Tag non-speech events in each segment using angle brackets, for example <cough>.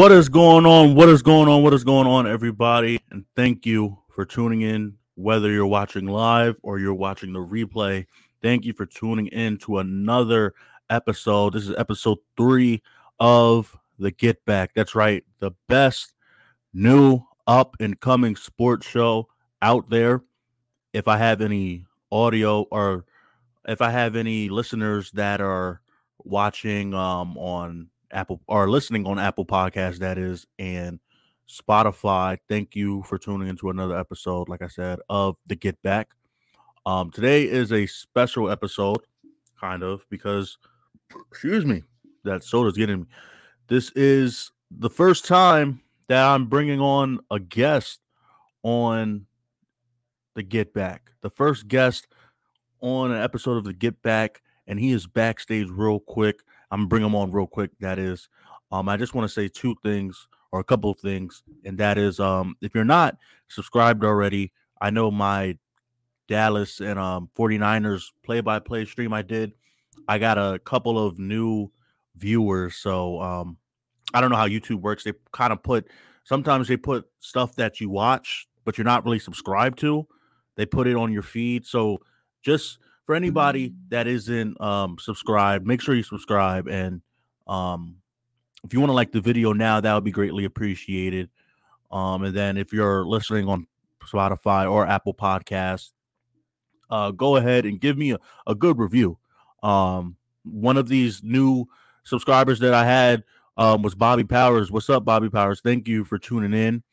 What is going on? What is going on? What is going on, everybody? And thank you for tuning in, whether you're watching live or you're watching the replay. Thank you for tuning in to another episode. This is episode three of the Get Back. That's right, the best new up and coming sports show out there. If I have any audio or if I have any listeners that are watching um, on Apple or listening on Apple Podcast, that is, and Spotify, thank you for tuning into another episode, like I said, of the Get Back. Um, today is a special episode, kind of, because excuse me, that soda's getting me. This is the first time that I'm bringing on a guest on the Get Back. The first guest on an episode of the Get Back, and he is backstage real quick. I'm gonna bring him on real quick. That is, um, I just want to say two things or a couple of things, and that is, um, if you're not subscribed already, I know my Dallas and um 49ers play-by-play stream I did. I got a couple of new viewers, so um, I don't know how YouTube works. They kind of put sometimes they put stuff that you watch, but you're not really subscribed to. They put it on your feed, so just for anybody that isn't um, subscribed, make sure you subscribe. And um, if you want to like the video now, that would be greatly appreciated. Um, and then if you're listening on Spotify or Apple Podcasts, uh, go ahead and give me a, a good review. Um, one of these new subscribers that I had um, was Bobby Powers. What's up, Bobby Powers? Thank you for tuning in.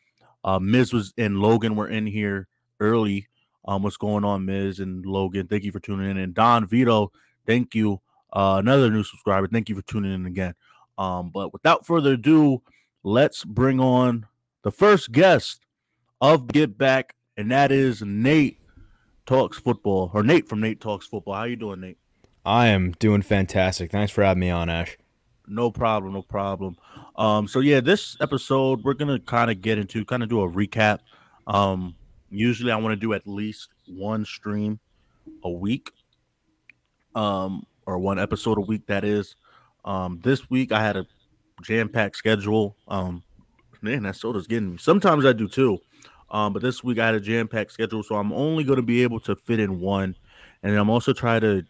Uh, Miz was and Logan were in here early. Um, what's going on, Miz and Logan? Thank you for tuning in. And Don Vito, thank you. Uh, another new subscriber. Thank you for tuning in again. Um, but without further ado, let's bring on the first guest of Get Back, and that is Nate Talks Football, or Nate from Nate Talks Football. How you doing, Nate? I am doing fantastic. Thanks for having me on, Ash. No problem, no problem. Um, so yeah, this episode we're gonna kind of get into, kind of do a recap. Um, usually I want to do at least one stream a week, um, or one episode a week. That is. Um, this week I had a jam-packed schedule. Um, man, that soda's getting me. Sometimes I do too. Um, but this week I had a jam-packed schedule, so I'm only going to be able to fit in one, and I'm also trying to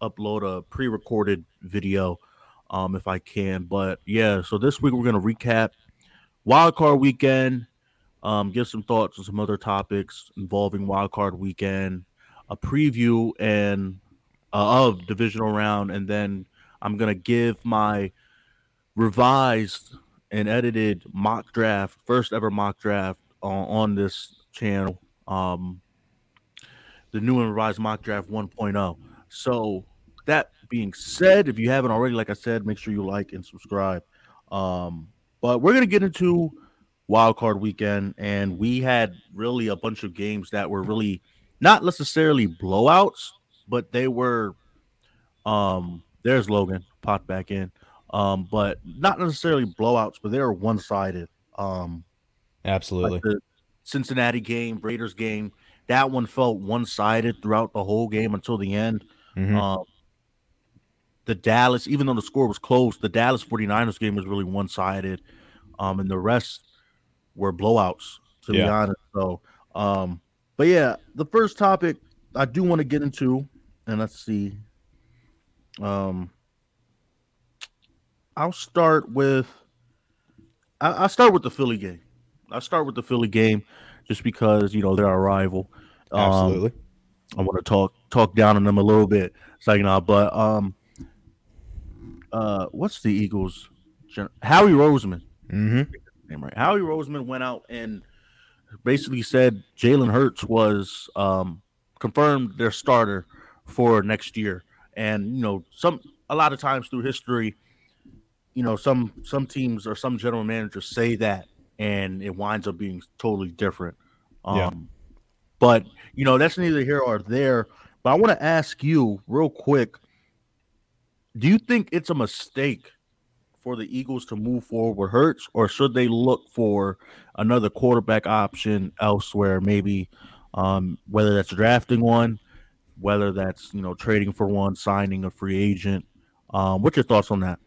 upload a pre-recorded video, um, if I can. But yeah, so this week we're going to recap Wild Card Weekend, um, give some thoughts on some other topics involving Wild Card Weekend, a preview and uh, of divisional round, and then I'm gonna give my revised and edited mock draft, first ever mock draft on, on this channel. Um, the new and revised mock draft 1.0. So that being said, if you haven't already, like I said, make sure you like and subscribe. Um, but we're gonna get into wild card weekend, and we had really a bunch of games that were really not necessarily blowouts, but they were um there's Logan popped back in. Um, but not necessarily blowouts, but they were one sided. Um absolutely like the Cincinnati game, Raiders game, that one felt one sided throughout the whole game until the end. Mhm. Um the Dallas, even though the score was close, the Dallas 49ers game was really one sided. Um, and the rest were blowouts, to be honest. So, um, but yeah, the first topic I do want to get into, and let's see. Um, I'll start with I, I'll start with the Philly game. I'll start with the Philly game just because you know they're our rival. Um, absolutely I want to talk talk down on them a little bit, second off. But um, uh, what's the Eagles? gen- Howie Roseman, mm-hmm. Name right? Howie Roseman went out and basically said Jalen Hurts was um confirmed their starter for next year. And you know, some a lot of times through history, you know, some some teams or some general managers say that, and it winds up being totally different. Um, Yeah. But you know, that's neither here or there. But I want to ask you real quick: Do you think it's a mistake for the Eagles to move forward with Hurts, or should they look for another quarterback option elsewhere? Maybe um, whether that's drafting one, whether that's you know trading for one, signing a free agent. Um, what's your thoughts on that?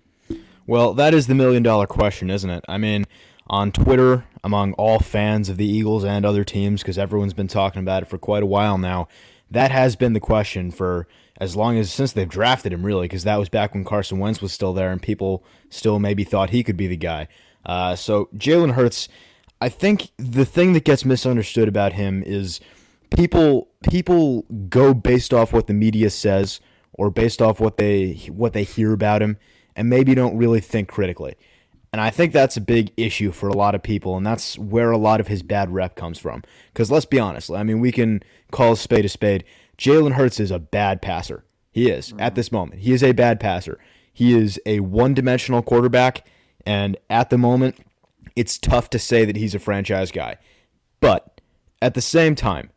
Well, that is the million dollar question, isn't it? I mean, on Twitter, among all fans of the Eagles and other teams, because everyone's been talking about it for quite a while now, that has been the question for as long as since they've drafted him, really, because that was back when Carson Wentz was still there and people still maybe thought he could be the guy. Uh, so Jalen Hurts, I think the thing that gets misunderstood about him is people people go based off what the media says or based off what they what they hear about him and maybe don't really think critically. And I think that's a big issue for a lot of people, and that's where a lot of his bad rep comes from. Because let's be honest, I mean, we can call a spade a spade. Jalen Hurts is a bad passer. He is mm-hmm. at this moment. He is a bad passer. He is a one dimensional quarterback, and at the moment, it's tough to say that he's a franchise guy. But at the same time,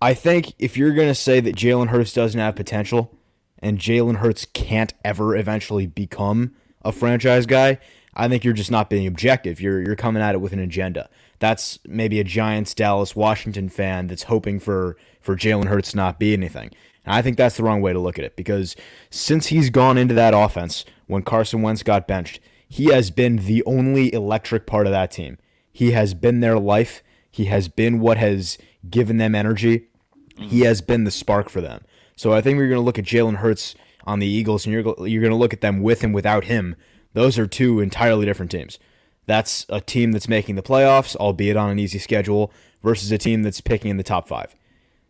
I think if you're going to say that Jalen Hurts doesn't have potential and Jalen Hurts can't ever eventually become a franchise guy, I think you're just not being objective. You're you're coming at it with an agenda. That's maybe a Giants, Dallas, Washington fan that's hoping for for Jalen Hurts not be anything. And I think that's the wrong way to look at it because since he's gone into that offense when Carson Wentz got benched, he has been the only electric part of that team. He has been their life. He has been what has given them energy. He has been the spark for them. So I think we're going to look at Jalen Hurts on the Eagles, and you're you're going to look at them with and without him. Those are two entirely different teams. That's a team that's making the playoffs, albeit on an easy schedule, versus a team that's picking in the top five.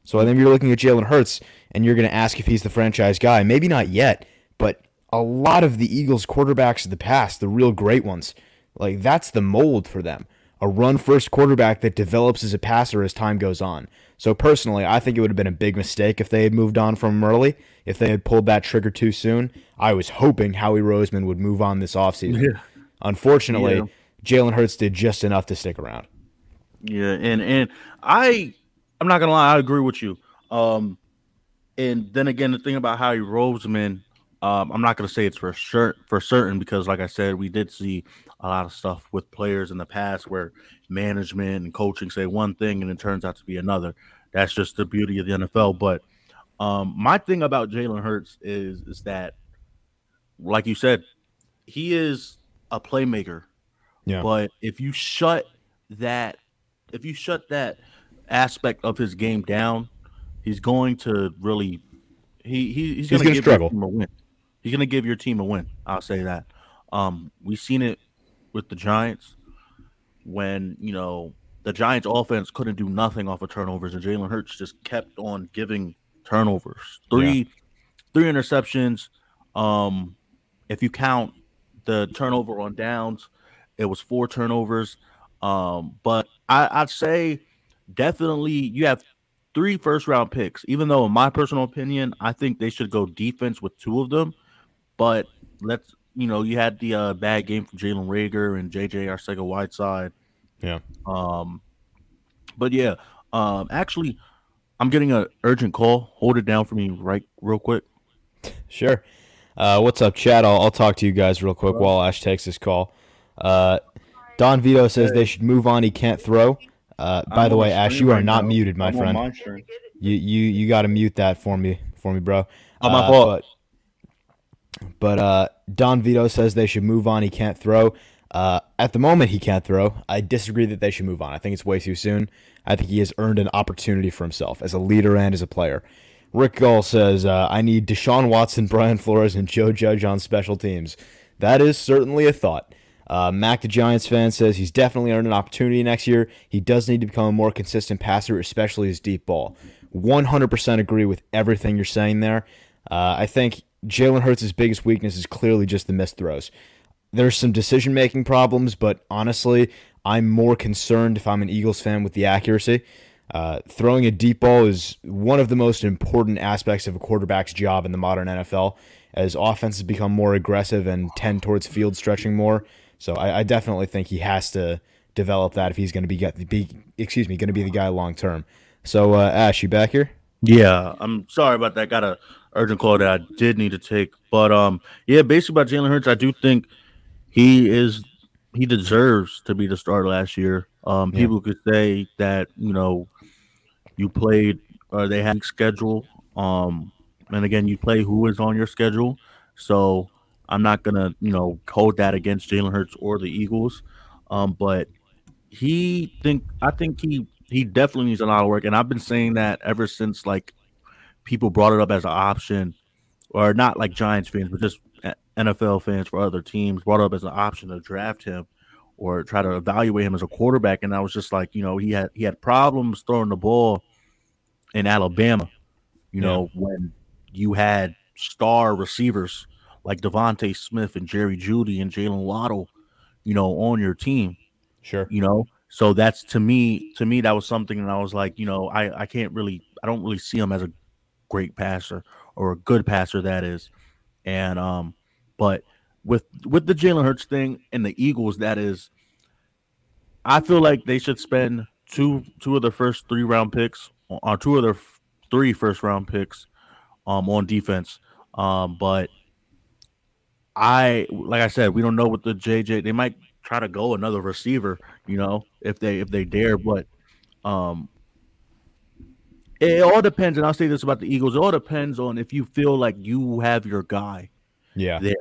So I think you're looking at Jalen Hurts, and you're going to ask if he's the franchise guy. Maybe not yet, but a lot of the Eagles quarterbacks of the past, the real great ones, like that's the mold for them. A run first quarterback that develops as a passer as time goes on. So personally, I think it would have been a big mistake if they had moved on from him early. If they had pulled that trigger too soon, I was hoping Howie Roseman would move on this offseason. Yeah. Unfortunately, yeah. Jalen Hurts did just enough to stick around. Yeah, and and I I'm not gonna lie, I agree with you. Um and then again the thing about Howie Roseman, um, I'm not gonna say it's for sure for certain because like I said, we did see a lot of stuff with players in the past where management and coaching say one thing and it turns out to be another. That's just the beauty of the NFL. But um, my thing about Jalen Hurts is is that, like you said, he is a playmaker. Yeah. But if you shut that, if you shut that aspect of his game down, he's going to really he, he he's, going to struggle. a win. He's going to give your team a win. I'll say that. Um, we've seen it with the Giants when you know the Giants offense couldn't do nothing off of turnovers and Jalen Hurts just kept on giving turnovers. Three yeah. three interceptions. Um if you count the turnover on downs, it was four turnovers. Um, but I, I'd say definitely you have three first round picks, even though in my personal opinion, I think they should go defense with two of them. But let's you know, you had the uh, bad game from Jalen Reagor and JJ Arcega Whiteside. Yeah. Um, but yeah, um, actually, I'm getting an urgent call. Hold it down for me, right, real quick. Sure. Uh, what's up, Chad? I'll, I'll talk to you guys real quick while Ash takes this call. Uh, Don Vito says they should move on. He can't throw. Uh, by the way, Ash, you are not muted, my friend. You you you got to mute that for me, for me, bro. Oh, my uh, fault. But uh, Don Vito says they should move on. He can't throw. Uh, at the moment, he can't throw. I disagree that they should move on. I think it's way too soon. I think he has earned an opportunity for himself as a leader and as a player. Rick Gull says, uh, I need Deshaun Watson, <laughs> Brian Flores, and Joe Judge on special teams. That is certainly a thought. Uh, Mac, the Giants fan, says he's definitely earned an opportunity next year. He does need to become a more consistent passer, especially his deep ball. 100% agree with everything you're saying there. Uh, I think Jalen Hurts' biggest weakness is clearly just the missed throws. There's some decision making problems, but honestly, I'm more concerned if I'm an Eagles fan with the accuracy. Uh, throwing a deep ball is one of the most important aspects of a quarterback's job in the modern NFL, as offenses become more aggressive and tend towards field stretching more. So I, I definitely think he has to develop that if he's going to be, be excuse me going to be the guy long term. So uh, Ash, you back here? Yeah, I'm sorry about that. Got a urgent call that I did need to take. But um, yeah, basically about Jalen Hurts, I do think he is he deserves to be the starter last year. Um, yeah. people could say that you know you played or they had schedule. Um, and again, you play who is on your schedule. So I'm not gonna, you know, hold that against Jalen Hurts or the Eagles. Um, but he think I think he he definitely needs a lot of work, and I've been saying that ever since like people brought it up as an option, or not like Giants fans, but just NFL fans for other teams brought up as an option to draft him or try to evaluate him as a quarterback. And I was just like, you know, he had he had problems throwing the ball in Alabama. You know, when you had star receivers like DeVonta Smith and Jerry Jeudy and Jaylen Waddle, you know, on your team. Sure. You know, so that's to me, to me, that was something that I was like, you know, I, I can't really, I don't really see him as a great passer or a good passer, that is. And, um, but with, with the Jalen Hurts thing and the Eagles, that is, I feel like they should spend two, two of the first three round picks on uh, two of their three first round picks, um, on defense. Um, but I, like I said, we don't know what the JJ, they might try to go another receiver, you know, if they if they dare. But um it all depends, and I'll say this about the Eagles. It all depends on if you feel like you have your guy. Yeah. There.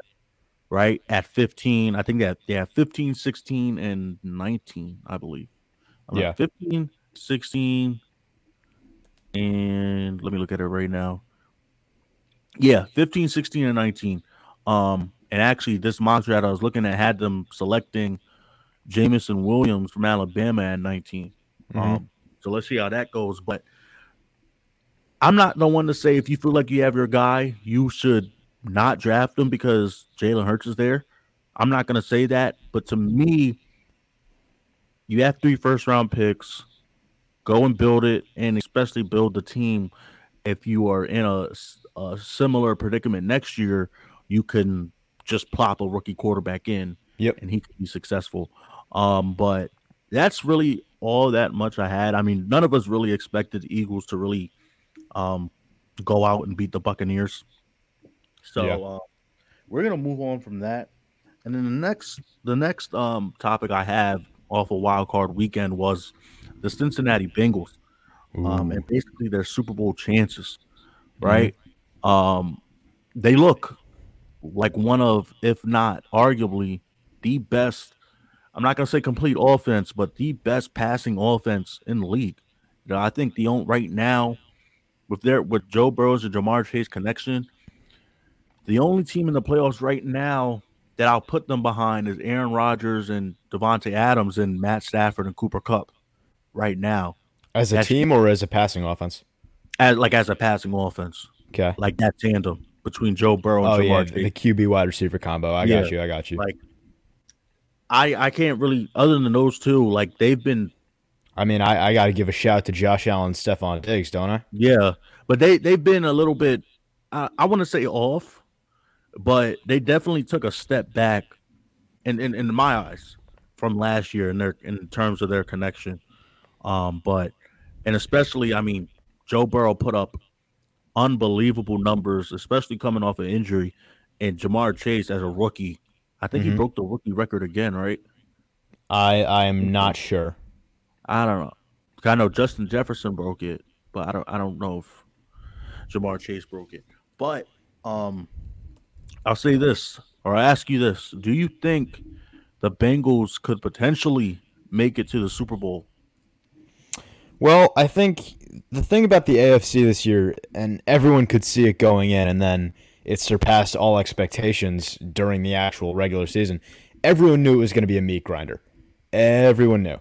Right at 15. I think that yeah, 15, 16, and 19, I believe. I'm yeah. 15, 16, and let me look at it right now. Yeah, 15, 16, and 19. Um, and actually, this mock draft I was looking at had them selecting Jameson Williams from Alabama at 19. Mm-hmm. Um, so let's see how that goes. But I'm not the one to say if you feel like you have your guy, you should not draft him because Jalen Hurts is there. I'm not going to say that. But to me, you have three first round picks. Go and build it, and especially build the team. If you are in a, a similar predicament next year, you can just plop a rookie quarterback in, yep, and he could be successful. Um, but that's really all that much I had. I mean, none of us really expected the Eagles to really um go out and beat the Buccaneers. So yeah. uh, we're gonna move on from that. And then the next the next um topic I have off a of wild card weekend was the Cincinnati Bengals. Um, and basically their Super Bowl chances, right? Mm-hmm. Um, they look like one of, if not arguably, the best. I'm not gonna say complete offense, but the best passing offense in the league. You know, I think the only right now with their with Joe Burrows and Ja'Marr Chase connection, the only team in the playoffs right now that I'll put them behind is Aaron Rodgers and Davante Adams and Matt Stafford and Cooper Kupp right now. As a That's, team or as a passing offense? As like as a passing offense. Okay. Like that tandem between Joe Burrow and oh, Ja'Marr yeah, the QB wide receiver combo. I yeah, got you. I got you. Like, I I can't really other than those two. Like they've been. I mean, I, I got to give a shout out to Josh Allen, Stefon Diggs, don't I? Yeah, but they they've been a little bit. I, I want to say off, but they definitely took a step back, in, in in my eyes, from last year in their in terms of their connection. Um, but and especially, I mean, Joe Burrow put up unbelievable numbers, especially coming off an injury. And Ja'Marr Chase as a rookie, I think mm-hmm. he broke the rookie record again, right? I I am not sure. I don't know. I know Justin Jefferson broke it, but I don't I don't know if Ja'Marr Chase broke it. But um I'll say this, or I ask you this: Do you think the Bengals could potentially make it to the Super Bowl? Well, I think the thing about the AFC this year, and everyone could see it going in, and then it surpassed all expectations during the actual regular season. Everyone knew it was going to be a meat grinder. Everyone knew.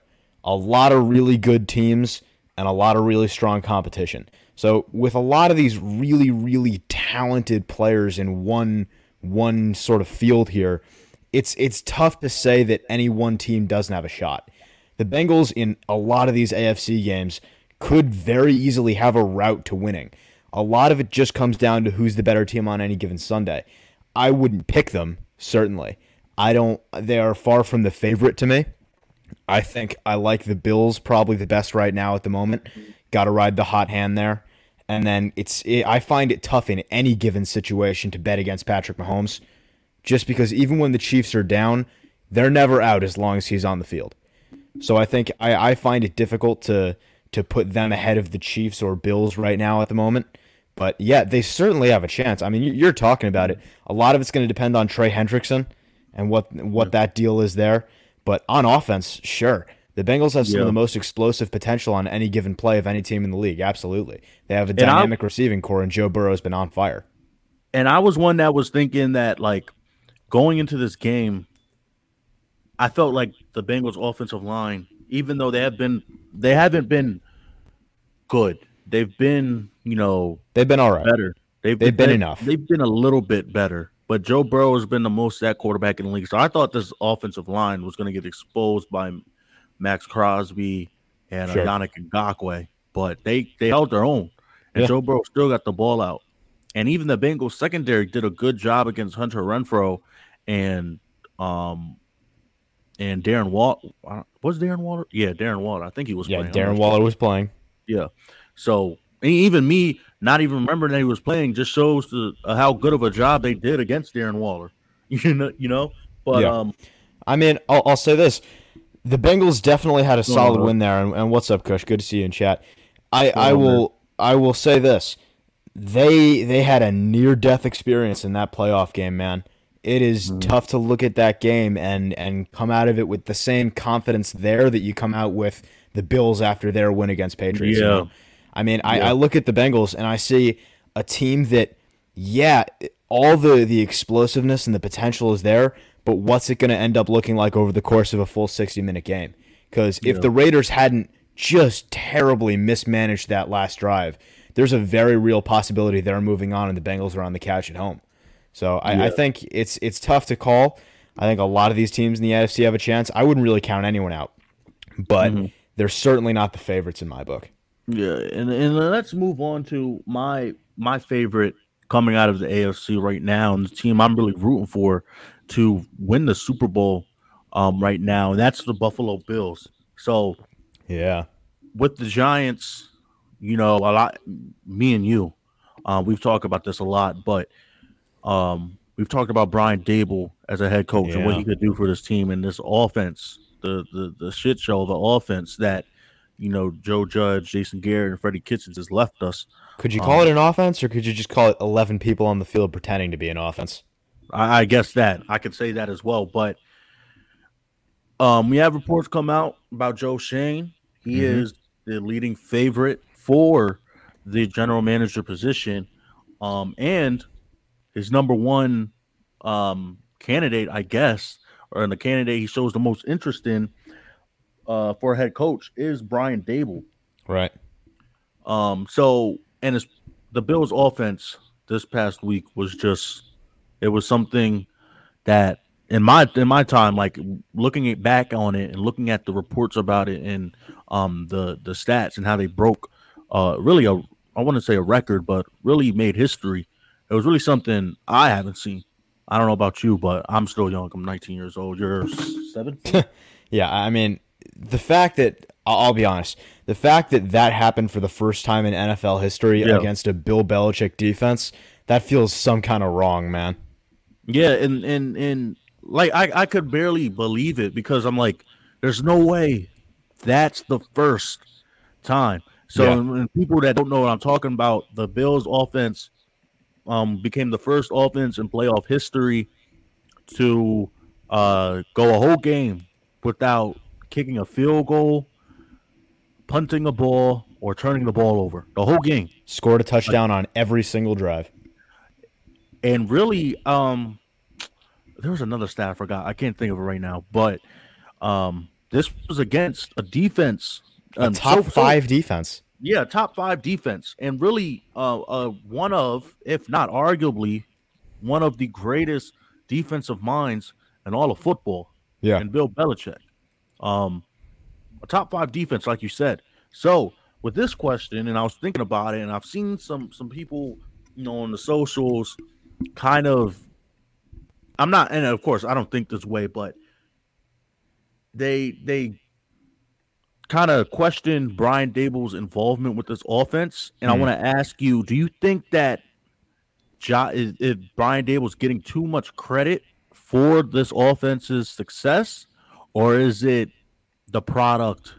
A lot of really good teams and a lot of really strong competition. So with a lot of these really, really talented players in one one sort of field here, it's it's tough to say that any one team doesn't have a shot. The Bengals in a lot of these AFC games could very easily have a route to winning. A lot of it just comes down to who's the better team on any given Sunday. I wouldn't pick them, certainly. I don't they are far from the favorite to me. I think I like the Bills probably the best right now at the moment. Got to ride the hot hand there. And then it's it, I find it tough in any given situation to bet against Patrick Mahomes just because even when the Chiefs are down, they're never out as long as he's on the field. So I think I, I find it difficult to to put them ahead of the Chiefs or Bills right now at the moment. But yeah, they certainly have a chance. I mean, you- you're talking about it. A lot of it's going to depend on Trey Hendrickson and what what that deal is there. But on offense, sure. The Bengals have some Yeah. of the most explosive potential on any given play of any team in the league. Absolutely. They have a dynamic receiving corps, and Joe Burrow's been on fire. and I was one that was thinking that like going into this game, I felt like the Bengals offensive line, even though they have been they haven't been good. They've been, you know, They've been all right. better. They've, They've been they- enough. They've been a little bit better. But Joe Burrow has been the most sacked quarterback in the league. So I thought this offensive line was going to get exposed by Maxx Crosby and Sure. uh, Yannick Ngakoue. But they they held their own. And Yeah. Joe Burrow still got the ball out. And even the Bengals secondary did a good job against Hunter Renfrow and um and Darren Waller. was Darren Waller? Yeah, Darren Waller. I think he was Yeah, playing. Darren Waller was playing. yeah. So even me not even remembering that he was playing just shows the, uh, how good of a job they did against Darren Waller. <laughs> You know, you know. But Yeah. um, I mean, I'll, I'll say this: the Bengals definitely had a solid win there. And, and what's up, Kush? Good to see you in chat. I, I will I will say this: they they had a near death experience in that playoff game, man. It is Mm-hmm. tough to look at that game and and come out of it with the same confidence there that you come out with the Bills after their win against Patriots. you Yeah. know? I mean, I, Yeah. I look at the Bengals and I see a team that, yeah, all the the explosiveness and the potential is there, but what's it going to end up looking like over the course of a full sixty minute game? Because if Yeah. the Raiders hadn't just terribly mismanaged that last drive, there's a very real possibility they're moving on and the Bengals are on the couch at home. So I, I think it's it's tough to call. I think a lot of these teams in the NFC have a chance. I wouldn't really count anyone out, but Mm-hmm. they're certainly not the favorites in my book. Yeah, and and let's move on to my my favorite coming out of the AFC right now, and the team I'm really rooting for to win the Super Bowl um right now, and that's the Buffalo Bills. So Yeah. with the Giants, you know, a lot. Me and you, uh, we've talked about this a lot, but um, we've talked about Brian Daboll as a head coach and what he could do for this team and this offense, the the the shit show of the offense that you know Joe Judge, Jason Garrett, and Freddie Kitchens has left us. Could you call Um, it an offense, or could you just call it eleven people on the field pretending to be an offense? I, I guess that I could say that as well, but um, we have reports come out about Joe Schoen. He Mhm. is the leading favorite for the general manager position, um, and his number one um, candidate, I guess, or the candidate he shows the most interest in uh, for head coach is Brian Daboll. Right. Um, so and it's the Bills offense this past week was just it was something that in my in my time, like looking it back on it and looking at the reports about it and um the the stats and how they broke uh really a I want to say a record, but really made history. It was really something I haven't seen. I don't know about you, but I'm still young. I'm 19 years old. You're seven. <laughs> Yeah, I mean, the fact that I'll be honest, the fact that that happened for the first time in NFL history Yeah. against a Bill Belichick defense, that feels some kind of wrong, man. Yeah, and and and like I I could barely believe it because I'm like, there's no way that's the first time. So Yeah. and people that don't know what I'm talking about, the Bills offense um became the first offense in playoff history to uh go a whole game without kicking a field goal, punting a ball, or turning the ball over. The whole game. Scored a touchdown on every single drive. and really um there was another stat i forgot i can't think of it right now but um this was against a defense A um, top so- so- five defense. yeah top five defense and really uh, uh one of if not arguably one of the greatest defensive minds in all of football Yeah. and bill belichick um a top five defense like you said so with this question and i was thinking about it and i've seen some some people you know on the socials kind of i'm not and of course i don't think this way but they they kind of question brian daboll's involvement with this offense and i Hmm. want to ask you do you think that jo- is, is brian daboll's getting too much credit for this offense's success or is it the product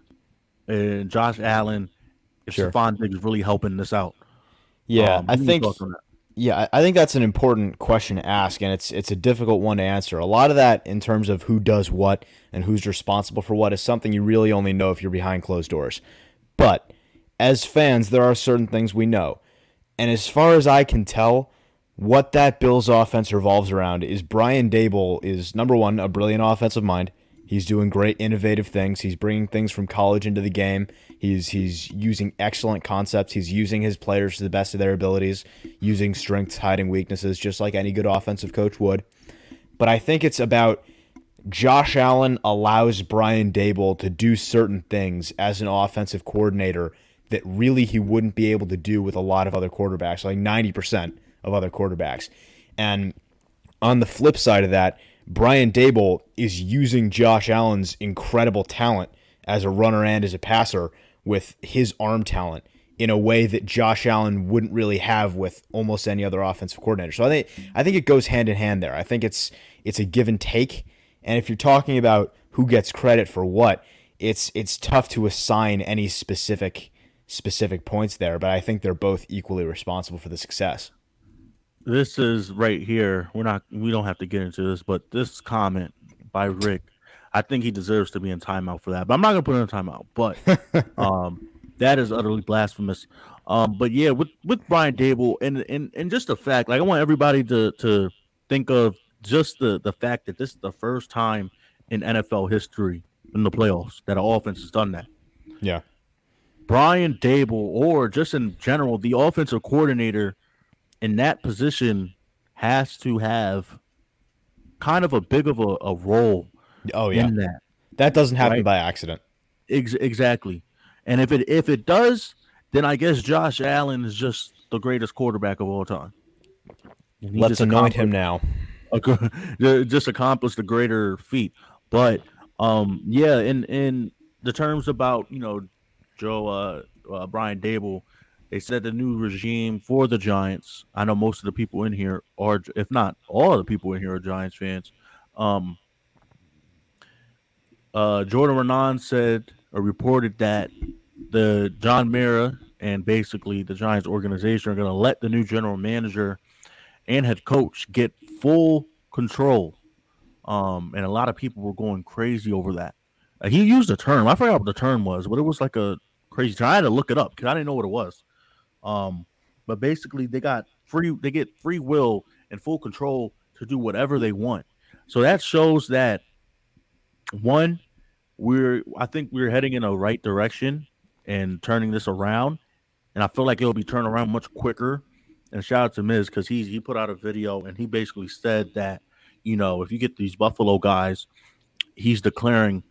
and josh allen and Sure. Stefon Diggs really helping this out Yeah, Um, I what are your think thoughts on that? Yeah, I think that's an important question to ask, and it's it's a difficult one to answer. A lot of that, in terms of who does what and who's responsible for what, is something you really only know if you're behind closed doors. But as fans, there are certain things we know, and as far as I can tell, what that Bills offense revolves around is Brian Daboll is number one a brilliant offensive mind. He's doing great innovative things. He's bringing things from college into the game. He's he's using excellent concepts. He's using his players to the best of their abilities, using strengths, hiding weaknesses, just like any good offensive coach would. But I think it's about Josh Allen allows Brian Daboll to do certain things as an offensive coordinator that really he wouldn't be able to do with a lot of other quarterbacks, like 90% of other quarterbacks. And on the flip side of that, Brian Daboll is using Josh Allen's incredible talent as a runner and as a passer with his arm talent in a way that Josh Allen wouldn't really have with almost any other offensive coordinator. So I think I think it goes hand in hand there. I think it's it's a give and take. And if you're talking about who gets credit for what, it's it's tough to assign any specific specific points there, but I think they're both equally responsible for the success. This is right here. We're not. We don't have to get into this, but this comment by Rick, I think he deserves to be in timeout for that. But I'm not gonna put him in timeout. But <laughs> um, that is utterly blasphemous. Um, but yeah, with with Brian Daboll and and and just the fact, like I want everybody to to think of just the the fact that this is the first time in NFL history in the playoffs that an offense has done that. Yeah. Brian Daboll, or just in general, the offensive coordinator in that position has to have kind of a big of a, a role Oh yeah. in that. That doesn't happen Right. by accident. Ex- exactly. And if it if it does, then I guess Josh Allen is just the greatest quarterback of all time. Let's anoint him now. ac- <laughs> just accomplished a greater feat. But um, yeah, in in the terms about you know Joe uh, uh, Brian Daboll, they said the new regime for the Giants. I know most of the people in here are, if not all of the people in here, are Giants fans. Um, uh, Jordan Raanan said or reported that the John Mara and basically the Giants organization are going to let the new general manager and head coach get full control. Um, and a lot of people were going crazy over that. Uh, he used a term. I forgot what the term was, but it was like a crazy term. I had to look it up because I didn't know what it was. Um, but basically, they got free. They get free will and full control to do whatever they want. So that shows that one, we're. I think we're heading in a right direction and turning this around. And I feel like it'll be turned around much quicker. And shout out to Miz because he he put out a video and he basically said that you know if you get these Buffalo guys, he's declaring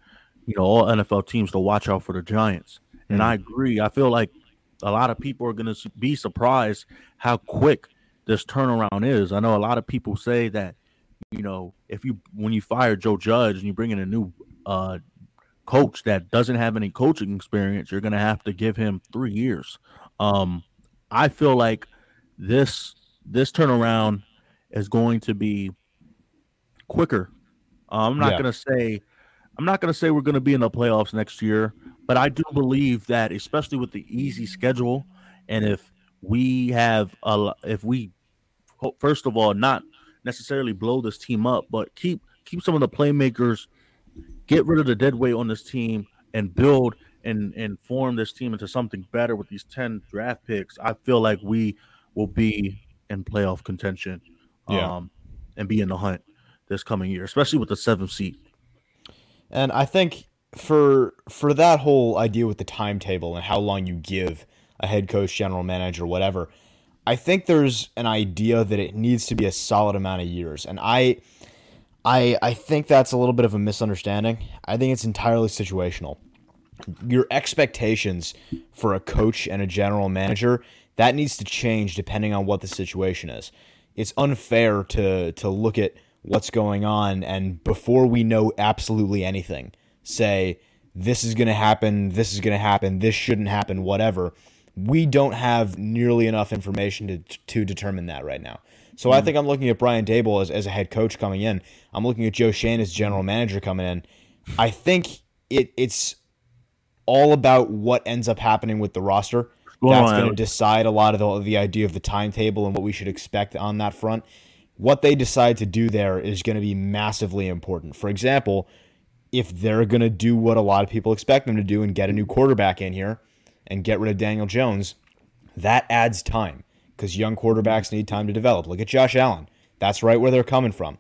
you know all NFL teams to watch out for the Giants. And I agree. I feel like a lot of people are going to be surprised how quick this turnaround is. I know a lot of people say that you know if you when you fire Joe Judge and you bring in a new uh, coach that doesn't have any coaching experience, you're going to have to give him three years. Um, I feel like this this turnaround is going to be quicker. Uh, I'm not Yeah. going to say I'm not going to say we're going to be in the playoffs next year, but I do believe that especially with the easy schedule and if we have a if we first of all not necessarily blow this team up, but keep keep some of the playmakers, get rid of the dead weight on this team and build and and form this team into something better with these 10 draft picks. I feel like we will be in playoff contention Yeah. um and be in the hunt this coming year, especially with the seventh seed. And I think for for that whole idea with the timetable and how long you give a head coach, general manager, whatever, I think there's an idea that it needs to be a solid amount of years. And I I I think that's a little bit of a misunderstanding. I think it's entirely situational. Your expectations for a coach and a general manager, that needs to change depending on what the situation is. It's unfair to to look at what's going on and before we know absolutely anything, say this is going to happen, this is going to happen, this shouldn't happen, whatever. We don't have nearly enough information to to determine that right now. So I mm. think I'm looking at Brian Daboll as, as a head coach coming in. I'm looking at Joe Schoen as general manager coming in. I think it it's all about what ends up happening with the roster. that's going to decide a lot of the, the idea of the timetable and what we should expect on that front. What they decide to do there is going to be massively important. For example, if they're going to do what a lot of people expect them to do and get a new quarterback in here and get rid of Daniel Jones, that adds time because young quarterbacks need time to develop. Look at Josh Allen. That's right where they're coming from.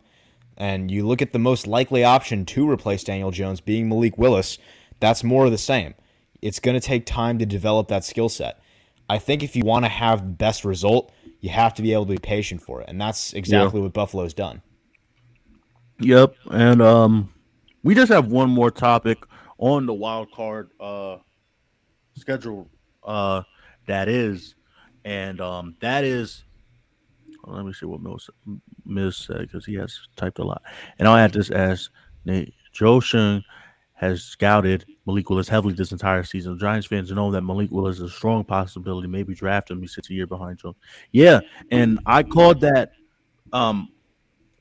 And you look at the most likely option to replace Daniel Jones being Malik Willis, that's more of the same. It's going to take time to develop that skill set. I think if you want to have the best result, you have to be able to be patient for it. And that's exactly yeah. what Buffalo's done. Yep. And um we just have one more topic on the wild card uh schedule uh that is and um that is let me see what Mills, Mills said because he has typed a lot. And I'll add this as Nate, Joe Schoen has scouted Malik Willis heavily this entire season. Giants fans know that Malik Willis is a strong possibility. Maybe draft him. He sits a year behind Jones. Yeah, and I called that. Um,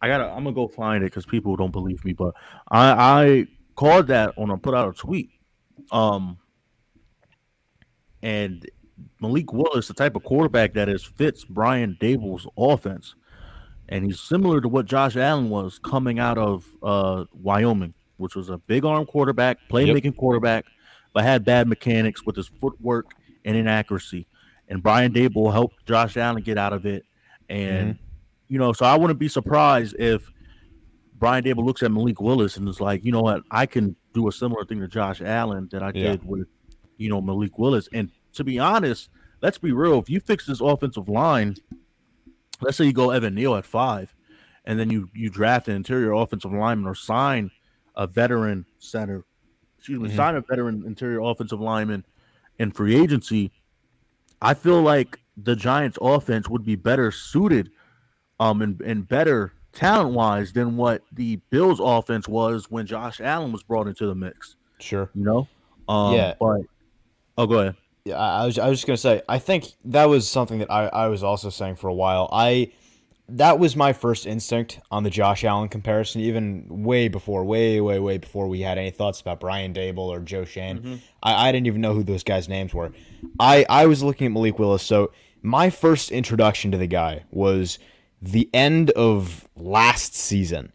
I gotta. I'm gonna go find it because people don't believe me, but I I called that on. I put out a tweet. Um, and Malik Willis, the type of quarterback that is fits Brian Daboll's offense, and he's similar to what Josh Allen was coming out of uh, Wyoming which was a big arm quarterback, playmaking yep. quarterback, but had bad mechanics with his footwork and inaccuracy. And Brian Daboll helped Josh Allen get out of it. And, mm-hmm. You know, so I wouldn't be surprised if Brian Daboll looks at Malik Willis and is like, you know what, I can do a similar thing to Josh Allen that I yeah. did with, you know, Malik Willis. And to be honest, let's be real. If you fix this offensive line, let's say you go Evan Neal at five, and then you you draft an interior offensive lineman or sign – a veteran center, excuse me, mm-hmm. sign a veteran interior offensive lineman in free agency, I feel like the Giants offense would be better suited um and, and better talent wise than what the Bills offense was when Josh Allen was brought into the mix. Sure. You know? Um yeah. but oh go ahead. Yeah, I was I was just gonna say I think that was something that I, I was also saying for a while. I that was my first instinct on the Josh Allen comparison, even way before, way, way, way before we had any thoughts about Brian Daboll or Joe Schoen. Mm-hmm. I, I didn't even know who those guys' names were. I, I was looking at Malik Willis. So my first introduction to the guy was the end of last season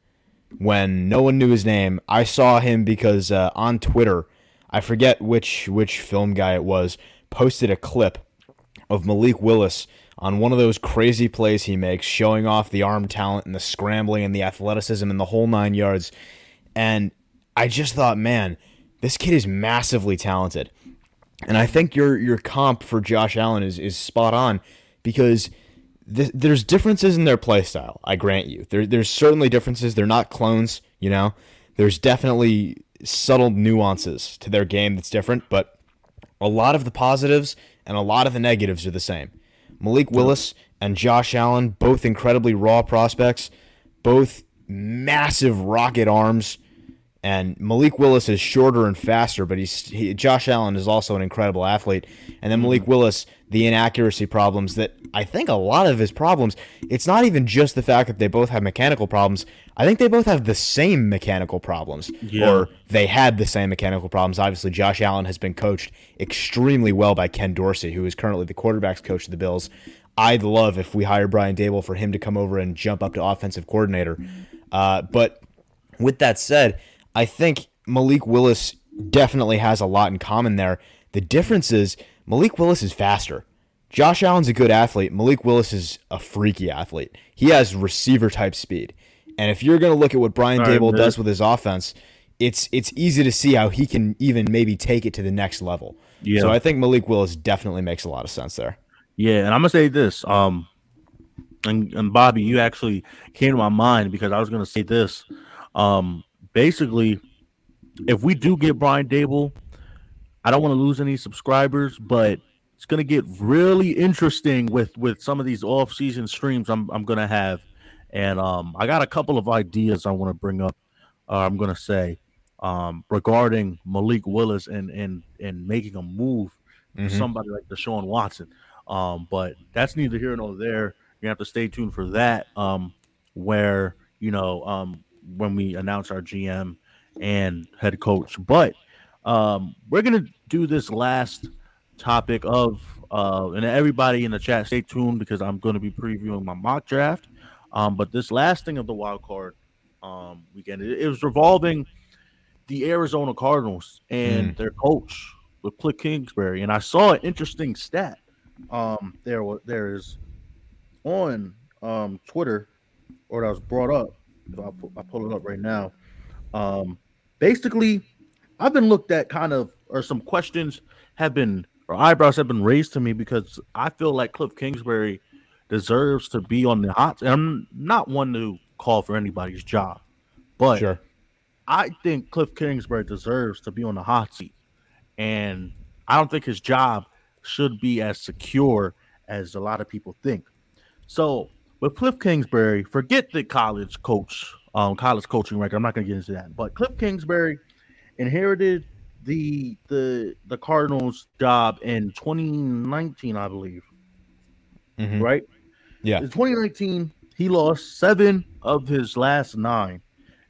when no one knew his name. I saw him because uh, on Twitter, I forget which which film guy it was, posted a clip of Malik Willis on one of those crazy plays he makes, showing off the arm talent and the scrambling and the athleticism and the whole nine yards. And I just thought, man, this kid is massively talented. And I think your your comp for Josh Allen is is spot on because th- there's differences in their play style. I grant you. There, there's certainly differences. They're not clones, you know. There's definitely subtle nuances to their game that's different, but a lot of the positives and a lot of the negatives are the same. Malik Willis and Josh Allen, both incredibly raw prospects, both massive rocket arms. And Malik Willis is shorter and faster, but he's he, Josh Allen is also an incredible athlete. And then Malik mm-hmm. Willis, the inaccuracy problems that I think a lot of his problems, it's not even just the fact that they both have mechanical problems. I think they both have the same mechanical problems, yeah. or they had the same mechanical problems. Obviously, Josh Allen has been coached extremely well by Ken Dorsey, who is currently the quarterbacks coach of the Bills. I'd love if we hire Brian Daboll for him to come over and jump up to offensive coordinator. Uh, but with that said, I think Malik Willis definitely has a lot in common there. The difference is Malik Willis is faster. Josh Allen's a good athlete. Malik Willis is a freaky athlete. He has receiver type speed. And if you're going to look at what Brian Daboll does with his offense, it's it's easy to see how he can even maybe take it to the next level. Yeah. So I think Malik Willis definitely makes a lot of sense there. Yeah, and I'm gonna say this. Um, and, and Bobby, you actually came to my mind because I was gonna say this. Um, basically, if we do get Brian Daboll, I don't want to lose any subscribers, but it's gonna get really interesting with with some of these off season streams I'm I'm gonna have, and um, I got a couple of ideas I want to bring up. Uh, I'm gonna say um, regarding Malik Willis and and and making a move mm-hmm. for somebody like Deshaun Watson. Um, but that's neither here nor there. You have to stay tuned for that. Um, where you know um when we announce our GM and head coach. But um, we're gonna do this last topic of Uh, and everybody in the chat, stay tuned because I'm going to be previewing my mock draft. Um, but this last thing of the wild card um, weekend, it, it was revolving the Arizona Cardinals and Mm. their coach with Cliff Kingsbury. And I saw an interesting stat. Um, there was there is on um Twitter, or that was brought up. If I pull, I pull it up right now. Um, basically, I've been looked at kind of, or some questions have been, or eyebrows have been raised to me because I feel like Cliff Kingsbury deserves to be on the hot. And I'm not one to call for anybody's job, but Sure. I think Cliff Kingsbury deserves to be on the hot seat, and I don't think his job should be as secure as a lot of people think. So with Cliff Kingsbury, forget the college coach, um, college coaching record. I'm not going to get into that, but Cliff Kingsbury inherited the the the Cardinals job in 2019, I believe. Mhm. Right? Yeah. In 2019, he lost seven of his last nine.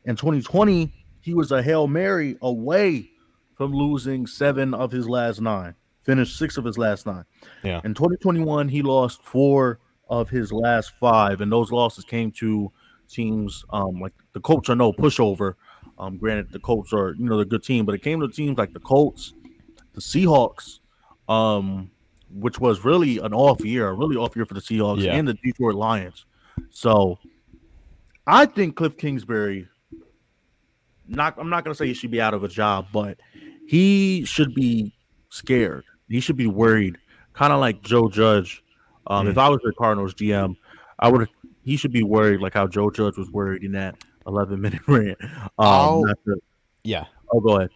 In 2020, he was a Hail Mary away from losing seven of his last nine, finished six of his last nine. Yeah. In 2021, he lost four of his last five, and those losses came to teams um, like the Colts are no pushover. Um, granted, the Colts are you know they're a good team, but it came to teams like the Colts, the Seahawks, um, which was really an off year, a really off year for the Seahawks Yeah. and the Detroit Lions. So, I think Cliff Kingsbury. Not, I'm not gonna say he should be out of a job, but he should be scared. He should be worried, kind of like Joe Judge. Um, Mm. If I was the Cardinals GM, I would. He should be worried, like how Joe Judge was worried in that 11 minute <laughs> rant. Um, not to- Yeah. oh, go ahead.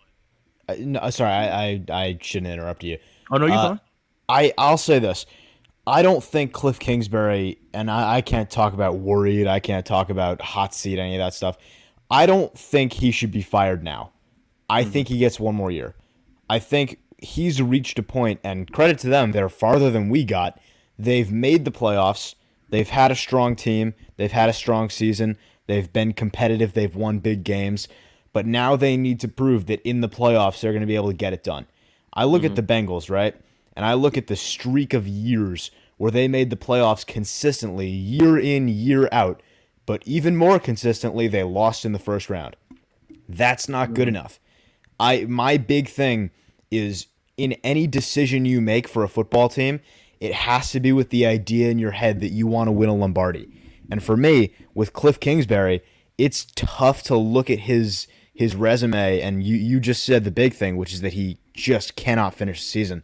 Uh, no, sorry, I, I I shouldn't interrupt you. Oh no, you Uh, fine. I I'll say this. I don't think Cliff Kingsbury and I, I can't talk about worried. I can't talk about hot seat, any of that stuff. I don't think he should be fired now. I think he gets one more year. I think he's reached a point, and credit to them, they're farther than we got. They've made the playoffs. They've had a strong team. They've had a strong season. They've been competitive. They've won big games. But now they need to prove that in the playoffs, they're going to be able to get it done. I look at mm-hmm. the Bengals, right? And I look at the streak of years where they made the playoffs consistently, year in, year out. But even more consistently, they lost in the first round. That's not good mm-hmm. enough. I my big thing is in any decision you make for a football team, it has to be with the idea in your head that you want to win a Lombardi. And for me, with Cliff Kingsbury, it's tough to look at his his resume and you you just said the big thing, which is that he just cannot finish the season.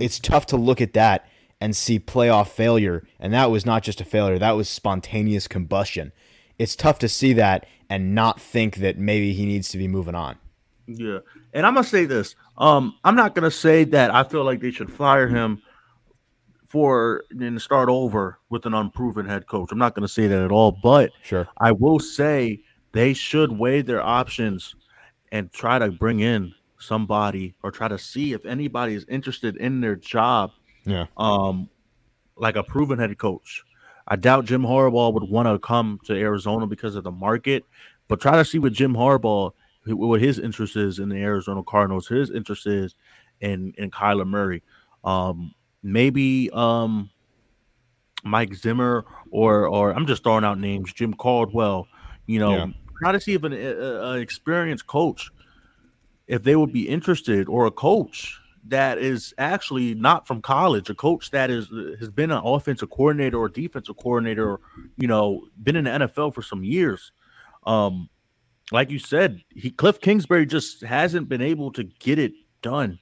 It's tough to look at that and see playoff failure, and that was not just a failure, that was spontaneous combustion. It's tough to see that and not think that maybe he needs to be moving on. Yeah, and I'm gonna say this. Um, I'm not gonna say that I feel like they should fire him for and start over with an unproven head coach. I'm not gonna say that at all, but Sure. I will say they should weigh their options and try to bring in somebody or try to see if anybody is interested in their job Yeah. um like a proven head coach. I doubt Jim Harbaugh would want to come to Arizona because of the market, but try to see what Jim Harbaugh what his interest is in the Arizona Cardinals, his interest is in in Kyler Murray. Um maybe um Mike Zimmer or or I'm just throwing out names, Jim Caldwell, you know, Yeah. try to see if an uh, experienced coach if they would be interested or a coach that is actually not from college, a coach that is has been an offensive coordinator or defensive coordinator, you know, been in the NFL for some years. Um, like you said, he Cliff Kingsbury just hasn't been able to get it done,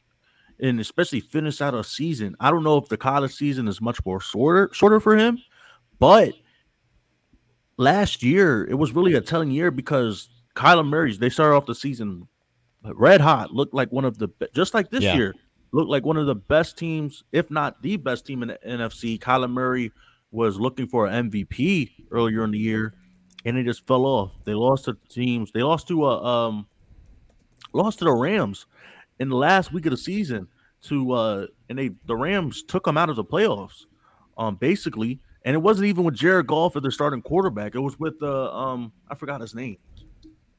and especially finish out a season. I don't know if the college season is much more shorter shorter for him, but last year it was really a telling year because Kyler Murray's they started off the season red hot, looked like one of the just like this Yeah. year, looked like one of the best teams, if not the best team in the NFC. Kyler Murray was looking for an MVP earlier in the year, and it just fell off. They lost to teams. They lost to a um, lost to the Rams in the last week of the season. To uh, and they the Rams took them out of the playoffs, um, basically. And it wasn't even with Jared Goff as their starting quarterback. It was with uh, um, I forgot his name.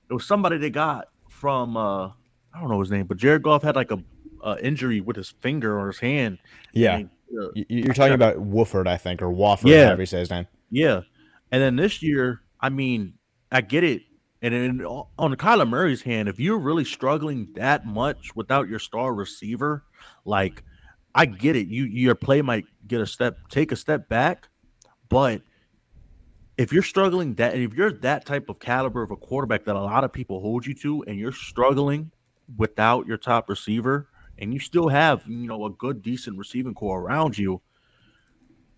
It was somebody they got from uh, I don't know his name, but Jared Goff had like a uh, injury with his finger or his hand. Yeah, And, uh, you're talking about Wooford, I think, or Wofford, Yeah. however you say his name. Yeah, and then this year, I mean, I get it. And then on Kyler Murray's hand, if you're really struggling that much without your star receiver, like I get it, you your play might get a step, take a step back, but if you're struggling that, if you're that type of caliber of a quarterback that a lot of people hold you to, and you're struggling without your top receiver, and you still have you know a good, decent receiving corps around you,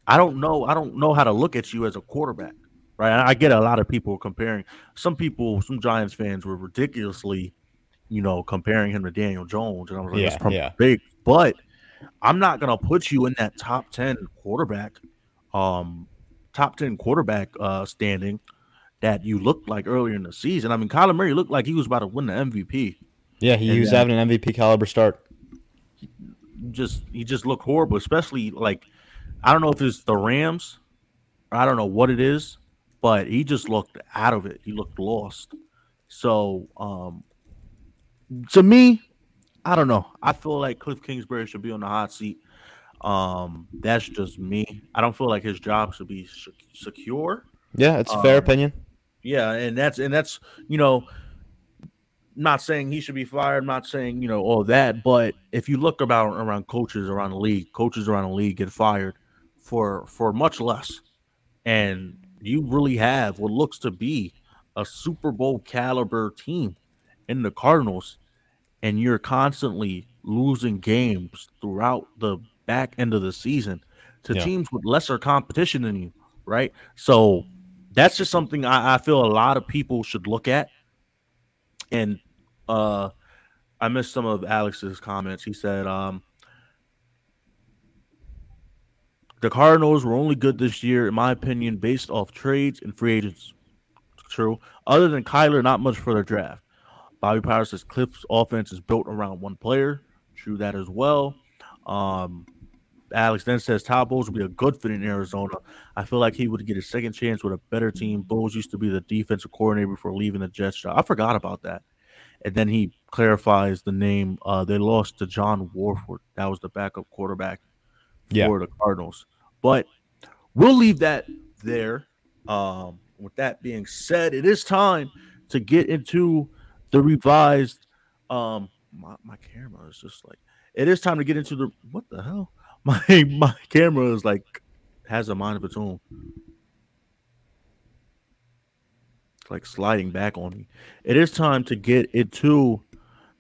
I don't know. I don't know how to look at you as a quarterback, right? I get a lot of people comparing. Some people, some Giants fans, were ridiculously, you know, comparing him to Daniel Jones, and I was like, Yeah, that's probably yeah. big. But I'm not gonna put you in that top ten quarterback, um, top ten quarterback uh standing that you looked like earlier in the season. I mean, Kyler Murray looked like he was about to win the MVP. Yeah, he And was then- having an MVP caliber start. just he just looked horrible, especially like I don't know if it's the Rams, I don't know what it is, but he just looked out of it. He looked lost. So um to me, I don't know. I feel like Cliff Kingsbury should be on the hot seat. Um, that's just me. I don't feel like his job should be secure. Yeah, it's a fair Um, opinion. Yeah, and that's and that's you know, not saying he should be fired. Not saying you know all that, but if you look about around coaches around the league, coaches around the league get fired for for much less, and you really have what looks to be a Super Bowl caliber team in the Cardinals, and you're constantly losing games throughout the back end of the season to Yeah. teams with lesser competition than you, right? So that's just something I, I feel a lot of people should look at. And uh I missed some of Alex's comments. He said, um, the Cardinals were only good this year, in my opinion, based off trades and free agents. True. Other than Kyler, not much for their draft. Bobby Power says Cliff's offense is built around one player. True that as well. Um, Alex then says Todd Bowles would be a good fit in Arizona. I feel like he would get a second chance with a better team. Bowles used to be the defensive coordinator before leaving the Jets. I forgot about that. And then he clarifies the name. Uh, they lost to John Wolford. That was the backup quarterback Yeah. for the Cardinals. But we'll leave that there. Um, with that being said, it is time to get into the revised. Um, my, my camera is just like it is time to get into the what the hell? <laughs> My my camera is like has a mind of its own. It's like sliding back on me. It is time to get into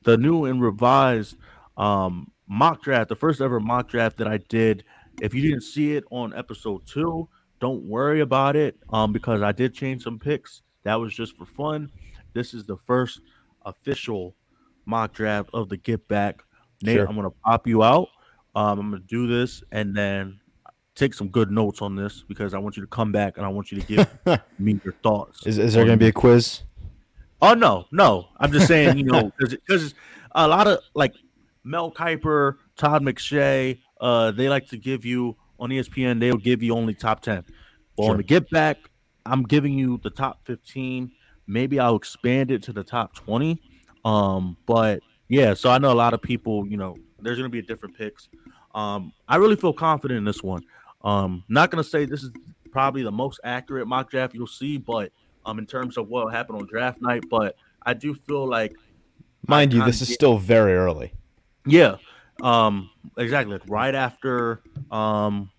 the new and revised um mock draft, the first ever mock draft that I did. If you didn't see it on episode two, don't worry about it. Um, because I did change some picks. That was just for fun. This is the first official mock draft of the Get Back. Nate, Sure. I'm gonna pop you out. Um, I'm gonna do this and then take some good notes on this because I want you to come back and I want you to give <laughs> me your thoughts. Is, is there going to be a quiz? Oh no, no. I'm just saying, you know, <laughs> because a lot of like Mel Kiper, Todd McShay, uh, they like to give you on ESPN. They'll give you only top ten. But Sure. on the Get Back, I'm giving you the top 15. Maybe I'll expand it to the top 20. Um, but yeah, so I know a lot of people. You know, there's gonna be different picks. Um, I really feel confident in this one. Um, not gonna say this is probably the most accurate mock draft you'll see, but um, in terms of what happened on draft night, but I do feel like Mind you, this is still very early. Yeah, um, exactly. Like right after, um,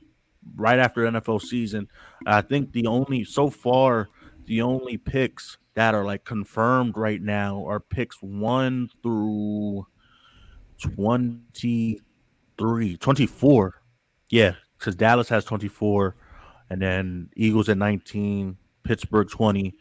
right after NFL season, I think the only so far the only picks that are like confirmed right now are picks one through 23, 24. Yeah, because Dallas has 24, and then Eagles at 19, Pittsburgh 20,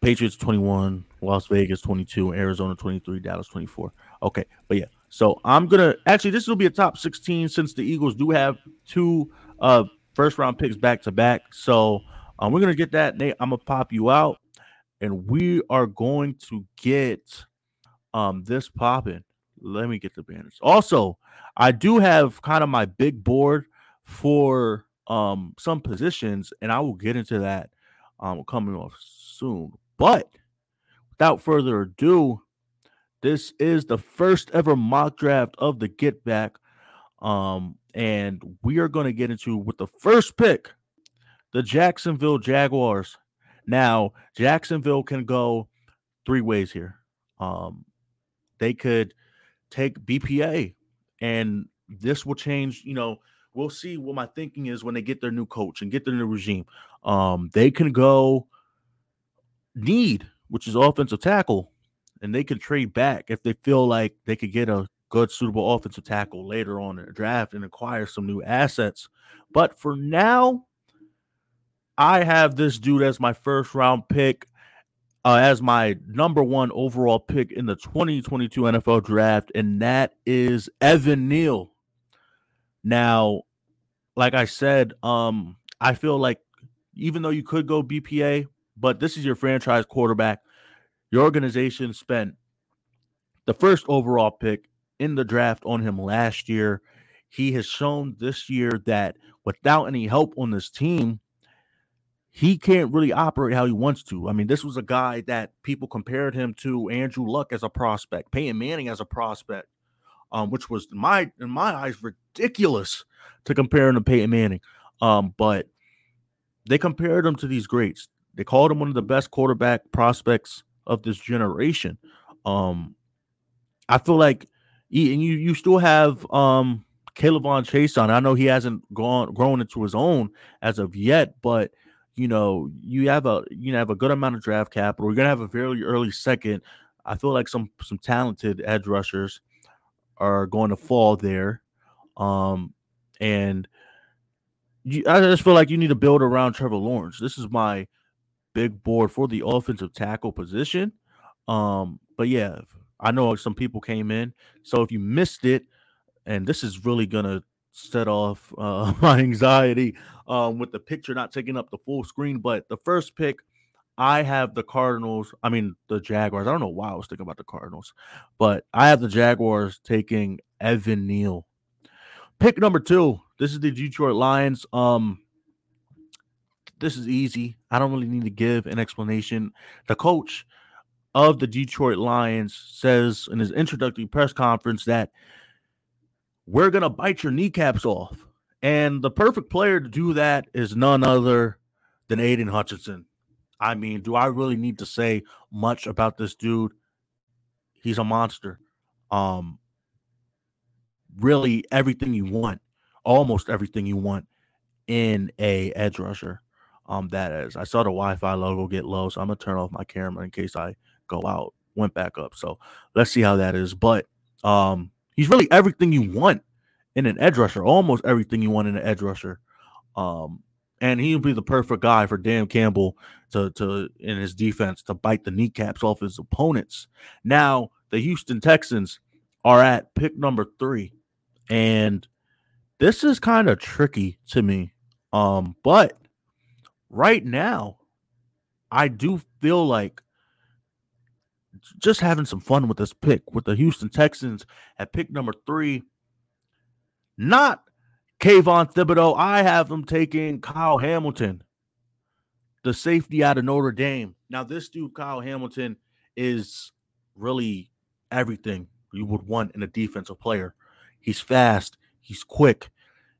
Patriots 21, Las Vegas 22, Arizona 23, Dallas 24. Okay, but yeah. So I'm gonna actually this will be a top 16 since the Eagles do have two uh first round picks back to back. So um, we're gonna get that. Nate, I'm gonna pop you out, and we are going to get um this popping. Let me get the banners. Also, I do have kind of my big board for um some positions, and I will get into that um coming off soon. But without further ado, This is the first ever mock draft of the Get Back. Um, and we are going to get into with the first pick, the Jacksonville Jaguars. Now, Jacksonville can go three ways here. Um, they could take BPA, and this will change. You know, we'll see what my thinking is when they get their new coach and get their new regime. Um, they can go need, which is offensive tackle, and they can trade back if they feel like they could get a good, suitable offensive tackle later on in the draft and acquire some new assets. But for now, I have this dude as my first round pick, uh, as my number one overall pick in the 2022 NFL draft, and that is Evan Neal. Now, like I said, um, I feel like even though you could go BPA, but this is your franchise quarterback, your organization spent the first overall pick in the draft on him last year. He has shown this year that without any help on this team, he can't really operate how he wants to. I mean, this was a guy that people compared him to Andrew Luck as a prospect, Peyton Manning as a prospect, um, which was in my in my eyes ridiculous to compare him to Peyton Manning. Um, but they compared him to these greats. They called him one of the best quarterback prospects of this generation. Um, I feel like and you you still have um K'Lavon Chaisson. I know he hasn't gone grown into his own as of yet, but you know you have a you know have a good amount of draft capital. You're gonna have a very early second. I feel like some some talented edge rushers are going to fall there, um, and you, I just feel like you need to build around Trevor Lawrence. This is my big board for the offensive tackle position. Um, but yeah, I know some people came in. So if you missed it, and this is really gonna set off <laughs> uh, my anxiety um, with the picture not taking up the full screen. But the first pick, I have the Cardinals. I mean the Jaguars. I don't know why I was thinking about the Cardinals, but I have the Jaguars taking Evan Neal. Pick number two. This is the Detroit Lions. Um, this is easy. I don't really need to give an explanation. The coach of the Detroit Lions says in his introductory press conference that we're going to bite your kneecaps off. And the perfect player to do that is none other than Aiden Hutchinson. I mean, do I really need to say much about this dude? He's a monster. Um really everything you want, almost everything you want in a edge rusher. Um that is. I saw the Wi-Fi logo get low, so I'm gonna turn off my camera in case I go out, went back up. So let's see how that is. But um, he's really everything you want in an edge rusher, almost everything you want in an edge rusher. Um, and he'll be the perfect guy for Dan Campbell to to in his defense to bite the kneecaps off his opponents. Now the Houston Texans are at pick number three, and this is kind of tricky to me. Um, but right now, I do feel like just having some fun with this pick with the Houston Texans at pick number three. Not Kayvon Thibodeaux. I have them taking Kyle Hamilton, the safety out of Notre Dame. Now, this dude, Kyle Hamilton, is really everything you would want in a defensive player. He's fast, he's quick,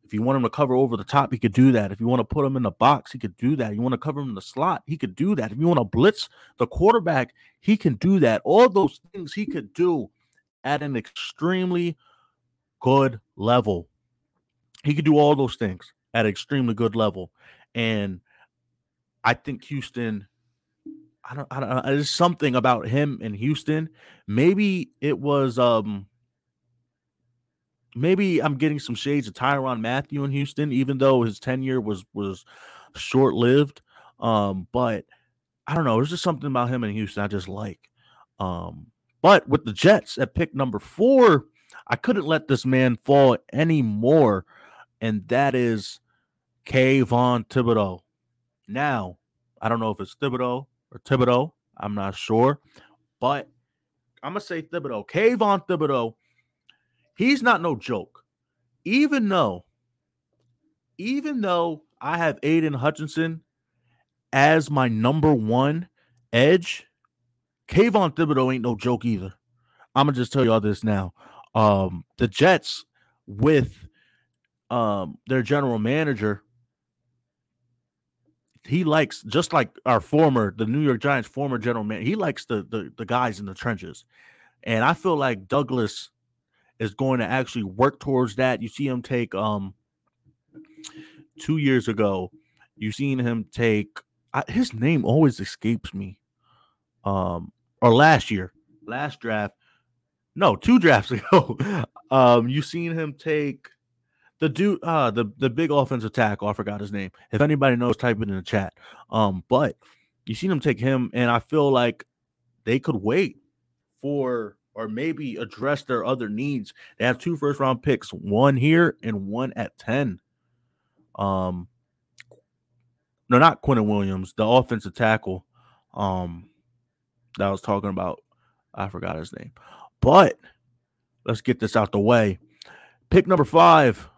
if you want him to cover over the top, he could do that. If you want to put him in the box, he could do that. You want to cover him in the slot, he could do that. If you want to blitz the quarterback, he can do that. All those things he could do at an extremely good level. He could do all those things at an extremely good level. And I think Houston, I don't, I don't, know. there's something about him in Houston. Maybe it was, um, maybe I'm getting some shades of Tyrann Mathieu in Houston, even though his tenure was was short lived. Um, but I don't know. There's just something about him in Houston I just like. Um, but with the Jets at pick number four, I couldn't let this man fall anymore, and that is Kayvon Thibodeaux. Now, I don't know if it's Thibodeau or Thibodeau. I'm not sure, but I'm gonna say Thibodeaux. Kayvon Thibodeaux he's not no joke. Even though, even though I have Aiden Hutchinson as my number one edge, Kayvon Thibodeaux ain't no joke either. I'm gonna just tell y'all this now. Um, the Jets with um their general manager, he likes just like our former, the New York Giants former general man. He likes the the, the guys in the trenches, and I feel like Douglas is going to actually work towards that. You see him take um two years ago. You seen him take I, his name always escapes me. Um, or last year, last draft, no, two <laughs> drafts ago. um, you seen him take the dude, uh, the the big offensive tackle. I forgot his name. If anybody knows, type it in the chat. Um, but you seen him take him, and I feel like they could wait for or maybe address their other needs. They have two first round picks, one here and one at 10. Um no, not Quinnen Williams, the offensive tackle. Um that I was talking about. I forgot his name. But let's get this out the way. Pick number five,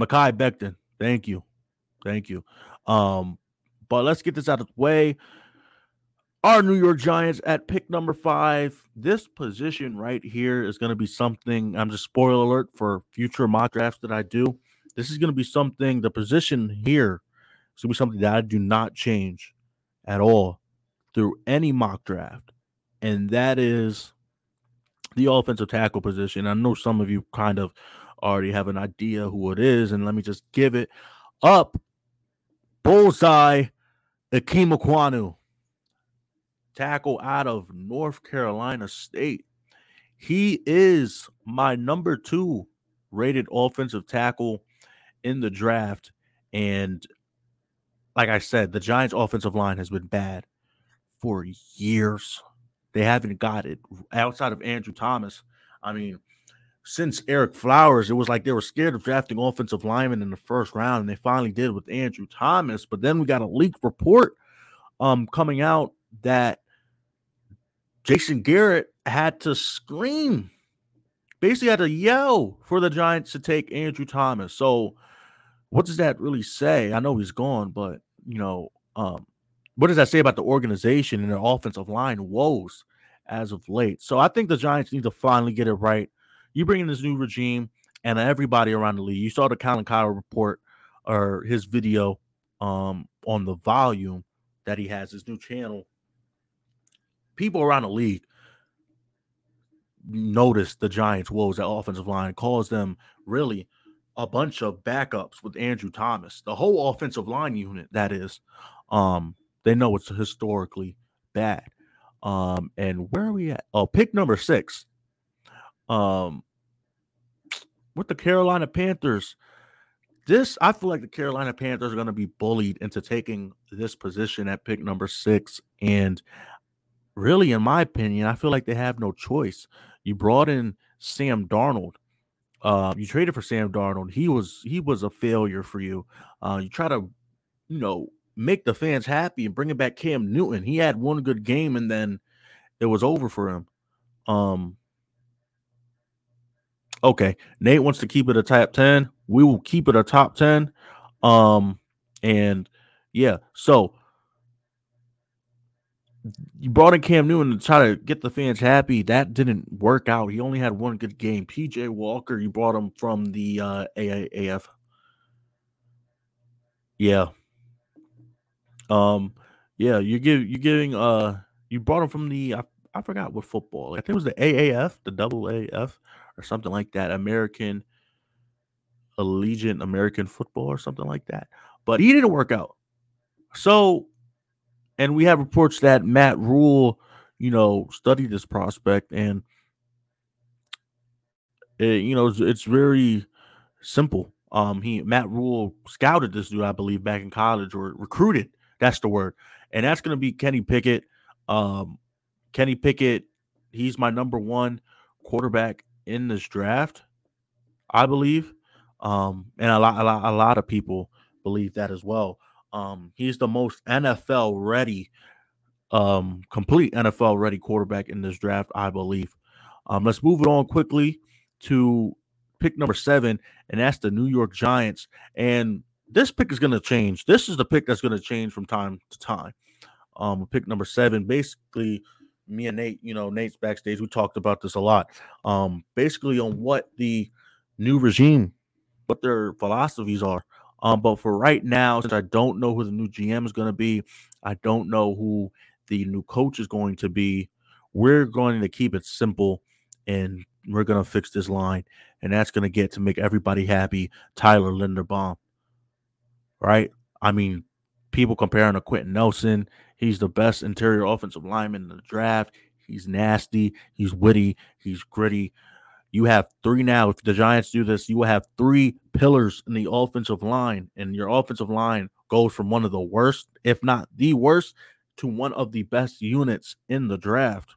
Mekhi Becton. Thank you. Thank you. Um, but let's get this out of the way. Our New York Giants at pick number five. This position right here is going to be something. I'm just spoiler alert for future mock drafts that I do. This is going to be something. The position here is going to be something that I do not change at all through any mock draft and that is the offensive tackle position. I know some of you kind of already have an idea who it is, and let me just give it up. Bullseye, Ikem Ekwonu, tackle out of North Carolina State. He is my number two rated offensive tackle in the draft. And like I said, the Giants' offensive line has been bad for years. They haven't got it outside of Andrew Thomas. I mean, since Ereck Flowers, it was like they were scared of drafting offensive linemen in the first round, and they finally did with Andrew Thomas. But then we got a leaked report um, coming out that Jason Garrett had to scream, basically had to yell for the Giants to take Andrew Thomas. So, what does that really say? I know he's gone, but you know, um, what does that say about the organization and their offensive line woes as of late? So I think the Giants need to finally get it right. You bring in this new regime and everybody around the league. You saw the Colin Cowherd report or his video um, on the volume that he has, his new channel. People around the league notice the Giants' woes at offensive line, calls them really a bunch of backups with Andrew Thomas, the whole offensive line unit, that is. Um, they know it's historically bad. Um, and where are we at? Oh, pick number six. Um, with the Carolina Panthers. This I feel like the Carolina Panthers are going to be bullied into taking this position at pick number six. And really, in my opinion, I feel like they have no choice. You brought in Sam Darnold. Uh, you traded for Sam Darnold. He was he was a failure for you. Uh, you try to, you know, make the fans happy and bringing back Cam Newton. He had one good game and then it was over for him. Um Okay, Nate wants to keep it a top 10. We will keep it a top 10. Um and yeah, so you brought in Cam Newton to try to get the fans happy. That didn't work out. He only had one good game. PJ Walker, you brought him from the uh, AAF. Yeah, um, yeah, you give you giving uh you brought him from the I, I forgot what football. I think it was the AAF, the double AF, or something like that. American Allegiant American Football or something like that. But he didn't work out. So, and we have reports that Matt Rhule, you know, studied this prospect and it, you know, it's, it's very simple. Um, he Matt Rhule scouted this dude, I believe, back in college or recruited that's the word. And that's going to be Kenny Pickett. Um, Kenny Pickett, he's my number one quarterback in this draft, I believe. Um, and a lot, a lot, a lot of people believe that as well. Um, he's the most NFL ready, um, complete NFL ready quarterback in this draft, I believe. Um, let's move it on quickly to pick number seven, and that's the New York Giants. And this pick is going to change. This is the pick that's going to change from time to time. Um, pick number seven, basically, me and Nate, you know, Nate's backstage, we talked about this a lot. Um, basically on what the new regime, what their philosophies are. Um, but for right now, since I don't know who the new GM is going to be, I don't know who the new coach is going to be. We're going to keep it simple and we're going to fix this line. And that's going to get to make everybody happy. Tyler Linderbaum. Right? I mean, people comparing to Quenton Nelson. He's the best interior offensive lineman in the draft. He's nasty. He's witty. He's gritty. You have three now. If the Giants do this, you will have three pillars in the offensive line, and your offensive line goes from one of the worst, if not the worst, to one of the best units in the draft.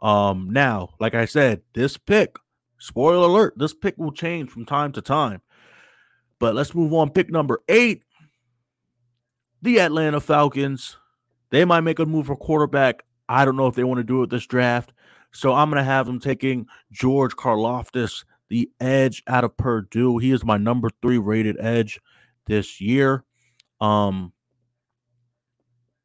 Um, now, like I said, this pick, spoiler alert, this pick will change from time to time. But let's move on. Pick number eight, the Atlanta Falcons. They might make a move for quarterback. I don't know if they want to do it this draft. So I'm going to have him taking George Karlaftis, the edge out of Purdue. He is my number three rated edge this year. Um,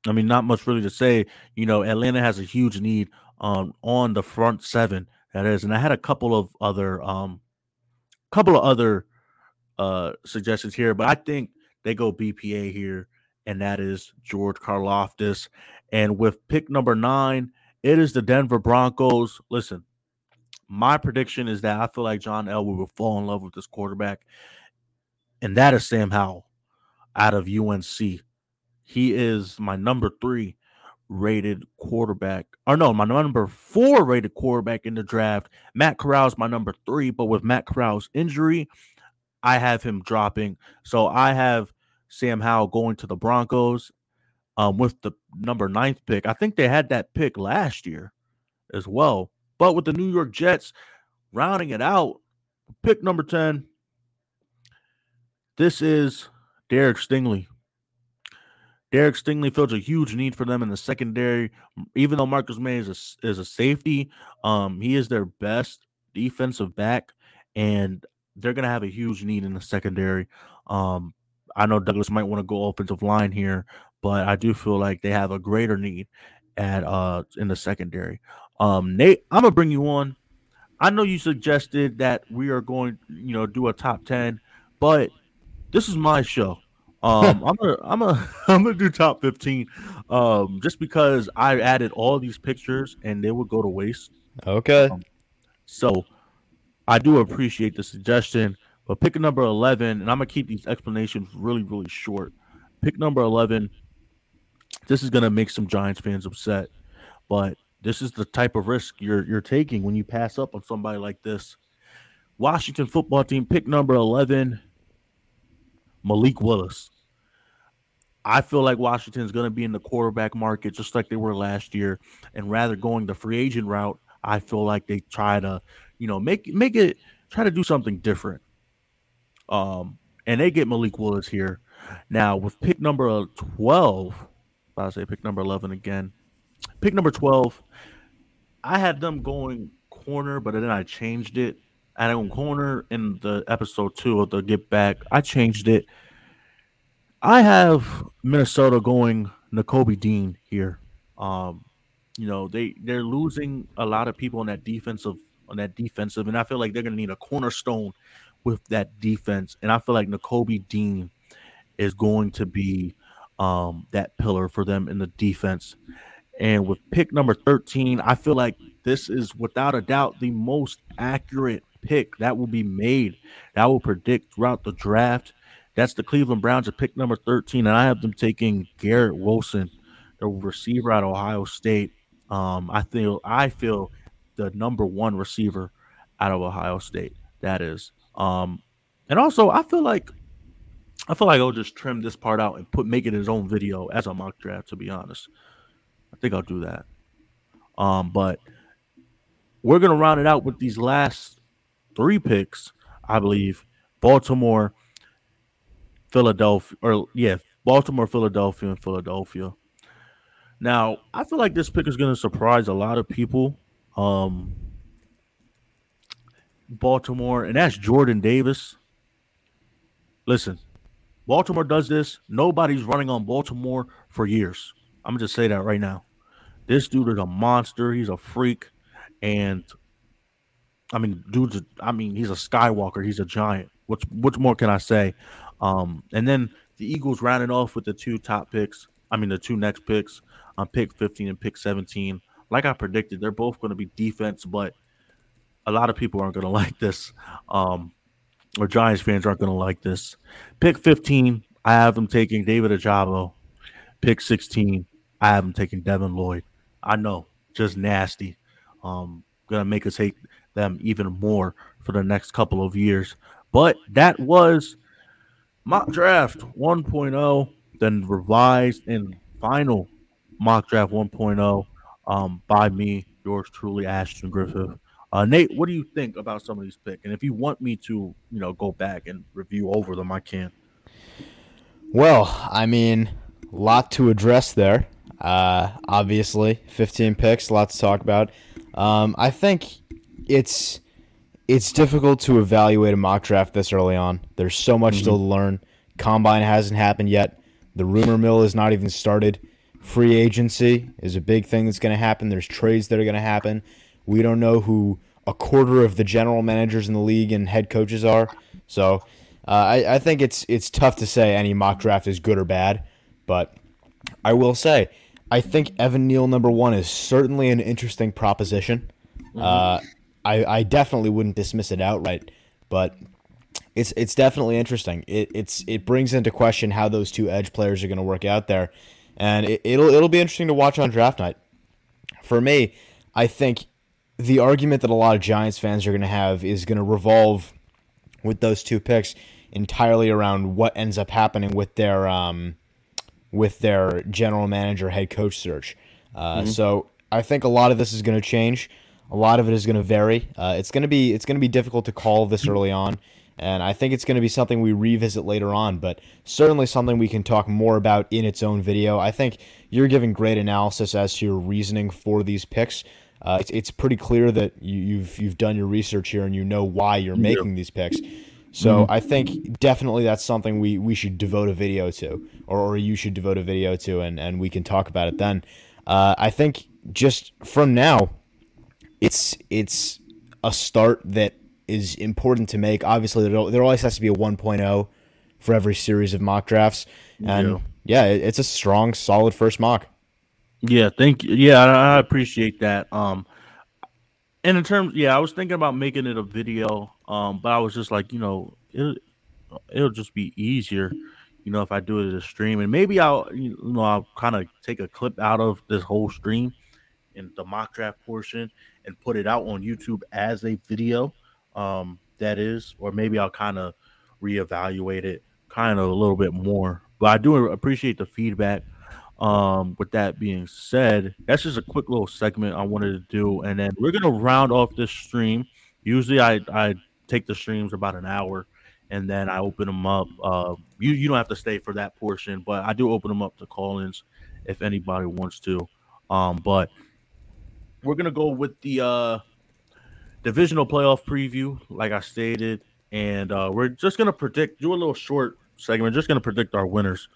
I mean, not much really to say. You know, Atlanta has a huge need um, on the front seven. That is, and I had a couple of other, um, couple of other uh suggestions here, but I think they go BPA here, and that is George Karlaftis. And with pick number nine, it is the Denver Broncos. Listen, my prediction is that I feel like John Elway will fall in love with this quarterback, and that is Sam Howell out of UNC. He is my number three rated quarterback. Or no, my number four rated quarterback in the draft. Matt Corral is my number three, but with Matt Corral's injury, I have him dropping. So I have Sam Howell going to the Broncos um, with the number ninth pick. I think they had that pick last year as well. But with the New York Jets rounding it out, pick number 10, this is Derek Stingley. Derek Stingley fills a huge need for them in the secondary. Even though Marcus Maye is a, is a safety, um, he is their best defensive back, and they're going to have a huge need in the secondary. Um, I know Douglas might want to go offensive line here, but I do feel like they have a greater need at uh in the secondary. Um, Nate, I'm gonna bring you on. I know you suggested that we are going, you know, do a top ten, but this is my show. Um, <laughs> I'm gonna, I'm gonna, <laughs> I'm gonna do top 15. Um, just because I added all these pictures and they would go to waste. Okay. Um, so I do appreciate the suggestion, but pick number 11, and I'm gonna keep these explanations really, really short. Pick number 11. This is gonna make some Giants fans upset, but this is the type of risk you're you're taking when you pass up on somebody like this. Washington football team pick number 11 Malik Willis. I feel like Washington is going to be in the quarterback market just like they were last year, and rather going the free agent route, I feel like they try to, you know, make make it try to do something different. Um, and they get Malik Willis here. Now with pick number twelve, I say pick number eleven again. Pick number twelve, I had them going corner, but then I changed it. I had corner in the episode two of the Get Back. I changed it I have Minnesota going Nakobe Dean here. Um, you know, they they're losing a lot of people on that defensive on that defensive, and I feel like they're gonna need a cornerstone with that defense. And I feel like Nakobe Dean is going to be um, that pillar for them in the defense. And with pick number 13, I feel like this is without a doubt the most accurate pick that will be made. That will predict throughout the draft. That's the Cleveland Browns at pick number 13, and I have them taking Garrett Wilson, the receiver at Ohio State. Um, I feel I feel the number one receiver out of Ohio State. That is. Um, and also I feel like I feel like I'll just trim this part out and put make it his own video as a mock draft, to be honest. I think I'll do that. Um, but we're gonna round it out with these last three picks, I believe. Baltimore Philadelphia, or yeah, Baltimore, Philadelphia, and Philadelphia. Now, I feel like this pick is to surprise a lot of people. Um, Baltimore, and that's Jordan Davis. Listen, Baltimore does this. Nobody's running on Baltimore for years. I'm gonna just say that right now. This dude is a monster. He's a freak, and I mean, dude's. A, I mean, he's a Skywalker. He's a giant. What's what more can I say? Um, and then the Eagles rounded off with the two top picks. I mean, the two next picks on um, pick 15 and pick 17. Like I predicted, they're both going to be defense, but a lot of people aren't going <laughs> to like this. Um, or Giants fans aren't going to like this. Pick 15, I have them taking David Ojabo. Pick 16, I have them taking Devin Lloyd. I know, just nasty. Um, gonna make us hate them even more for the next couple of years. But that was mock draft 1.0, then revised and final mock draft 1.0 um, by me, yours truly, Ashton Griffith. Uh, Nate, what do you think about some of these picks? And if you want me to, you know, go back and review over them, I can. Well, I mean, a lot to address there. Uh, obviously, 15 picks, a lot to talk about. Um, I think it's it's difficult to evaluate a mock draft this early on. There's so much mm-hmm. still to learn. Combine hasn't happened yet. The rumor mill is not even started. Free agency is a big thing that's going to happen. There's trades that are going to happen. We don't know who a quarter of the general managers in the league and head coaches are. So uh, I, I think it's it's tough to say any mock draft is good or bad. But I will say, I think Evan Neal number one is certainly an interesting proposition. Mm-hmm. Uh, I, I definitely wouldn't dismiss it outright, but it's it's definitely interesting. It it's it brings into question how those two edge players are going to work out there, and it, it'll it'll be interesting to watch on draft night. For me, I think the argument that a lot of Giants fans are going to have is going to revolve with those two picks entirely around what ends up happening with their um, with their general manager head coach search. Uh, mm-hmm. So I think a lot of this is going to change. A lot of it is going to vary. Uh, it's going to be it's going to be difficult to call this early on, and I think it's going to be something we revisit later on. But certainly something we can talk more about in its own video. I think you're giving great analysis as to your reasoning for these picks. Uh, it's, it's pretty clear that you, you've you've done your research here and you know why you're making these picks. So mm-hmm. I think definitely that's something we, we should devote a video to, or, or you should devote a video to, and, and we can talk about it then. Uh, I think just from now, it's it's a start that is important to make. Obviously, there, there always has to be a 1.0 for every series of mock drafts, and yeah, yeah it's a strong, solid first mock. Yeah, thank you. Yeah, I, appreciate that. Um, and in terms, yeah, I was thinking about making it a video, um, but I was just like, you know, it it'll just be easier, you know, if I do it as a stream, and maybe I'll, you know, I'll kind of take a clip out of this whole stream in the mock draft portion and put it out on YouTube as a video. Um, that is, or maybe I'll kind of reevaluate it kind of a little bit more. But I do appreciate the feedback. Um, with that being said, that's just a quick little segment I wanted to do, and then we're gonna round off this stream. Usually, I I take the streams about an hour, and then I open them up. Uh, you you don't have to stay for that portion, but I do open them up to call-ins if anybody wants to. Um, but we're gonna go with the uh divisional playoff preview, like I stated, and uh, we're just gonna predict. Do a little short segment. Just gonna predict our winners.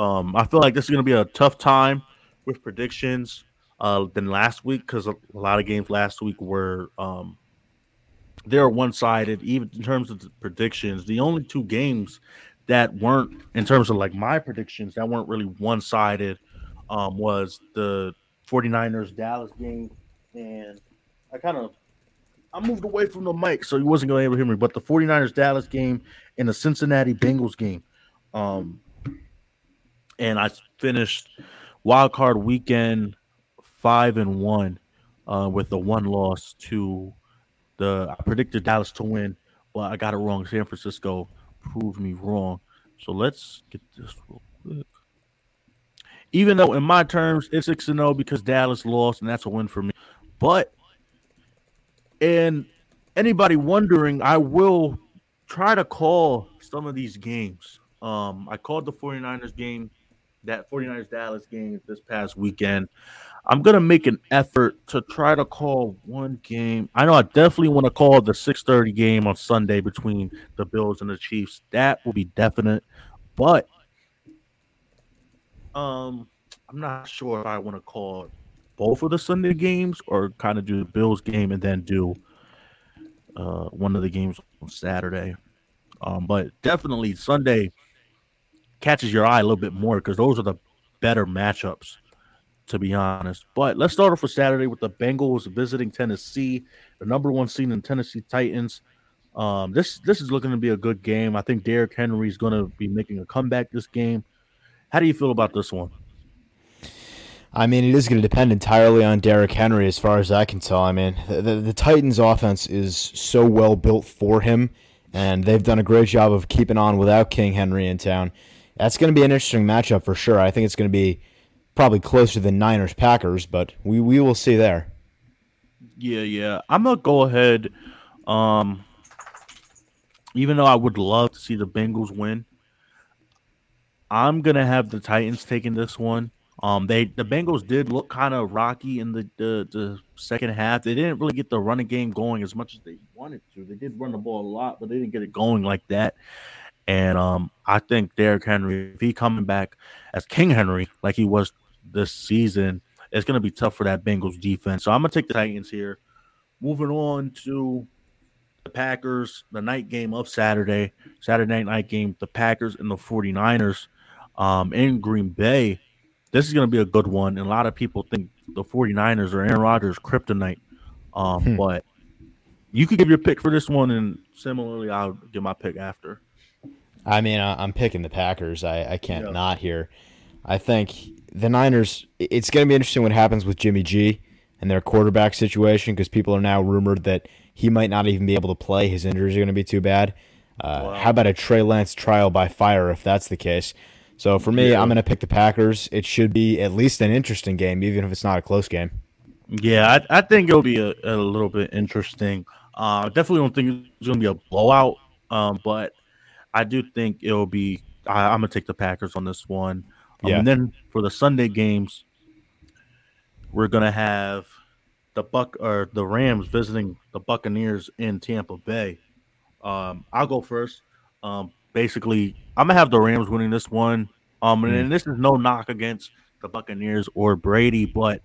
Um, I feel like this is gonna be a tough time with predictions uh, than last week because a lot of games last week were um, they're one sided. Even in terms of the predictions, the only two games that weren't in terms of like my predictions that weren't really one sided um, was the 49ers Dallas game and I kind of I moved away from the mic, so he wasn't going to be able to hear me. But the 49ers Dallas game and the Cincinnati Bengals game. Um, and I finished wild card weekend five and one uh, with the one loss to the I predicted Dallas to win, but I got it wrong. San Francisco proved me wrong. So let's get this real quick. Even though in my terms it's six and zero oh because Dallas lost, and that's a win for me. But and anybody wondering, I will try to call some of these games. Um, I called the 49ers game, that 49ers Dallas game this past weekend. I'm gonna make an effort to try to call one game. I know I definitely want to call the 6:30 game on Sunday between the Bills and the Chiefs. That will be definite. But um I'm not sure if I want to call both of the Sunday games or kind of do the Bills game and then do uh, one of the games on Saturday. Um, but definitely Sunday catches your eye a little bit more because those are the better matchups, to be honest. But let's start off with Saturday with the Bengals visiting Tennessee, the number one seed in Tennessee Titans. Um, this this is looking to be a good game. I think Derrick Henry is going to be making a comeback this game. How do you feel about this one? I mean, it is going to depend entirely on Derrick Henry, as far as I can tell. I mean, the, the, the, Titans' offense is so well built for him, and they've done a great job of keeping on without King Henry in town. That's going to be an interesting matchup for sure. I think it's going to be probably closer than Niners Packers, but we, we will see there. Yeah, yeah. I'm gonna go ahead. Um, even though I would love to see the Bengals win, I'm gonna have the Titans taking this one. Um, they the Bengals did look kind of rocky in the, the, the second half. They didn't really get the running game going as much as they wanted to. They did run the ball a lot, but they didn't get it going like that. And um, I think Derrick Henry, if he coming back as King Henry like he was this season, it's going to be tough for that Bengals defense. So I'm going to take the Titans here. Moving on to the Packers, the night game of Saturday, Saturday night game, the Packers and the 49ers um, in Green Bay this is going to be a good one. And a lot of people think the 49ers or Aaron Rodgers kryptonite. Um, hmm. But you could give your pick for this one, and similarly, I'll give my pick after. I mean, I'm picking the Packers. I, I can't yeah. not here. I think the Niners, it's going to be interesting what happens with Jimmy G and their quarterback situation because people are now rumored that he might not even be able to play. His injuries are going to be too bad. Uh, wow. How about a Trey Lance trial by fire if that's the case? So for me, yeah. I'm going to pick the Packers. It should be at least an interesting game, even if it's not a close game. Yeah, I, I think it'll be a, a little bit interesting. Uh, definitely don't think it's going to be a blowout, um, but I do think it'll be. I, am going to take the Packers on this one. Um, yeah. And then for the Sunday games, we're going to have the Buck or the Rams visiting the Buccaneers in Tampa Bay. Um, I'll go first. Um, basically, I'm gonna have the Rams winning this one. Um, and, mm. this is no knock against the Buccaneers or Brady, but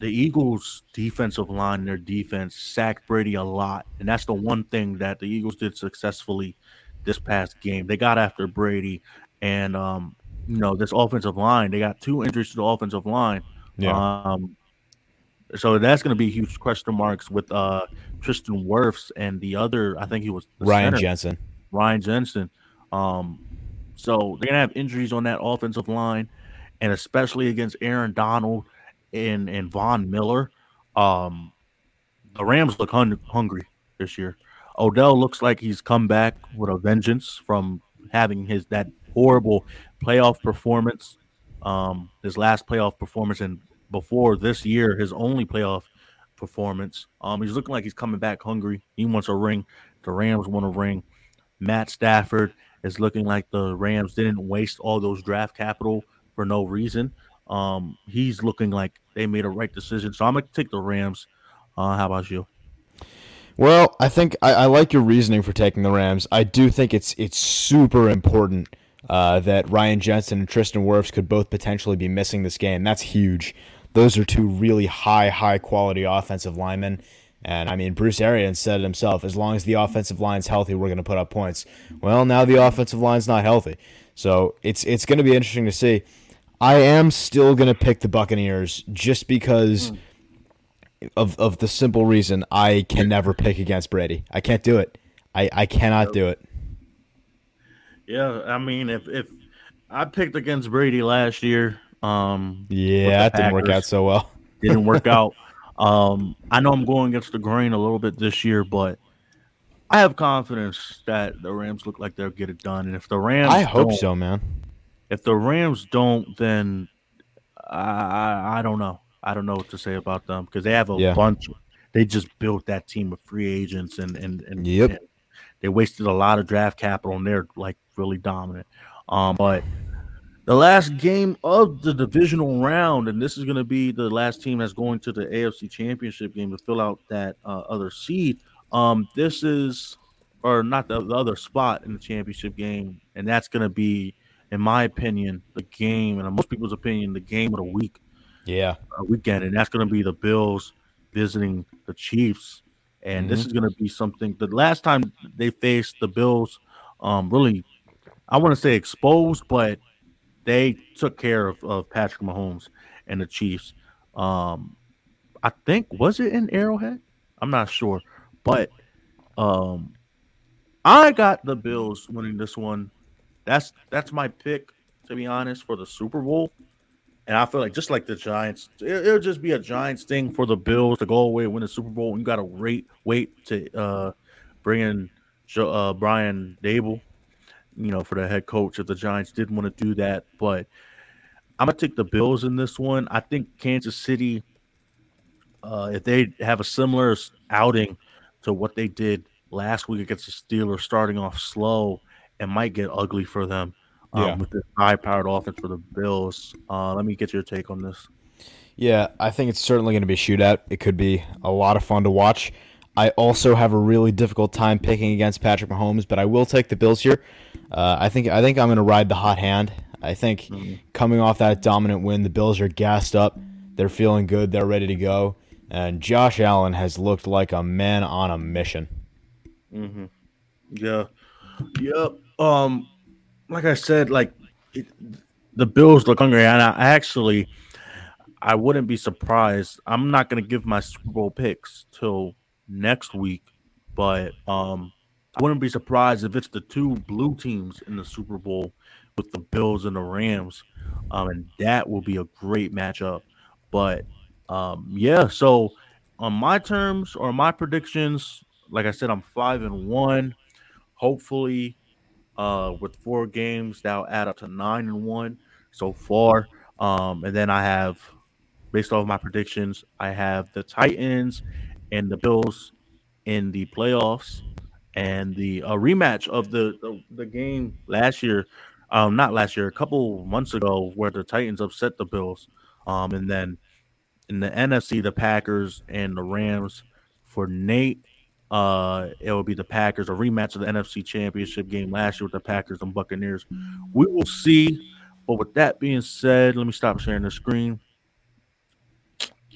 the Eagles' defensive line, their defense, sacked Brady a lot, and that's the one thing that the Eagles did successfully this past game. They got after Brady, and um, you know this offensive line. They got two injuries to the offensive line. Yeah. Um, so that's going to be huge question marks with uh, Tristan Wirfs and the other. I think he was Ryan center. Jensen. Ryan Jensen. Um, so they're gonna have injuries on that offensive line, and especially against Aaron Donald and and Von Miller. Um, the Rams look hun- hungry this year. Odell looks like he's come back with a vengeance from having his that horrible playoff performance, um, his last playoff performance, and before this year, his only playoff performance. Um, he's looking like he's coming back hungry. He wants a ring. The Rams want a ring. Matt Stafford is looking like the Rams didn't waste all those draft capital for no reason. Um, he's looking like they made a right decision. So I'm gonna take the Rams. Uh, how about you? Well, I think I, I, like your reasoning for taking the Rams. I do think it's it's super important uh, that Ryan Jensen and Tristan Wirfs could both potentially be missing this game. That's huge. Those are two really high, high quality offensive linemen. And I mean, Bruce Arians said it himself as long as the offensive line's healthy, we're going to put up points. Well, now the offensive line's not healthy. So it's, it's going to be interesting to see. I am still going to pick the Buccaneers just because mm. Of, of the simple reason I can never pick against Brady. I can't do it. I, I cannot do it. Yeah, I mean, if, if I picked against Brady last year, um, yeah, that didn't work out so well. <laughs> didn't work out. <laughs> Um, I know I'm going against the grain a little bit this year, but I have confidence that the Rams look like they'll get it done. And if the Rams, I hope so, man. If the Rams don't, then I I I don't know. I don't know what to say about them because they have a yeah. bunch. They just built that team of free agents and and and, yep. and they wasted a lot of draft capital and they're like really dominant. Um, but the last game of the divisional round, and this is going to be the last team that's going to the AFC Championship game to fill out that uh, other seed. Um, this is, or not the, the, other spot in the championship game, and that's going to be in my opinion, the game, and in most people's opinion, the game of the week. Yeah, uh, weekend, and that's going to be the Bills visiting the Chiefs. And mm-hmm. this is going to be something. The last time they faced the Bills, um, really, I want to say exposed, but they took care of, of Patrick Mahomes and the Chiefs. Um, I think was it in Arrowhead? I'm not sure, but um, I got the Bills winning this one. That's that's my pick to be honest for the Super Bowl. And I feel like just like the Giants, it, will just be a Giants thing for the Bills to go away win the Super Bowl. You got to wait, wait to uh, bring in uh, Brian Daboll, you know, for the head coach if the Giants didn't want to do that. But I'm gonna take the Bills in this one. I think Kansas City, uh, if they have a similar outing to what they did last week against the Steelers, starting off slow, it might get ugly for them um, yeah. with this high-powered offense for the Bills. Uh, let me get your take on this. Yeah, I think it's certainly going to be a shootout. It could be a lot of fun to watch. I also have a really difficult time picking against Patrick Mahomes, but I will take the Bills here. Uh, I think I think I'm going to ride the hot hand. I think mm-hmm. coming off that dominant win, the Bills are gassed up. They're feeling good. They're ready to go. And Josh Allen has looked like a man on a mission. Mm-hmm. Yeah. Yep. Um, like I said, like it, the Bills look hungry, and I actually I wouldn't be surprised. I'm not gonna give my Super Bowl picks till next week, but um, I wouldn't be surprised if it's the two blue teams in the Super Bowl with the Bills and the Rams, um, and that will be a great matchup. But um, yeah, so on my terms or my predictions, like I said, I'm five and one. Hopefully, uh, with four games, that'll add up to nine and one so far. Um, and then I have, based off my predictions, I have the Titans and the Bills in the playoffs, and the uh, rematch of the, the, the game last year, um, not last year, a couple months ago, where the Titans upset the Bills, um, and then in the NFC, the Packers and the Rams. For Nate, uh, it will be the Packers, a rematch of the NFC Championship game last year with the Packers and Buccaneers. We will see. But with that being said, let me stop sharing the screen.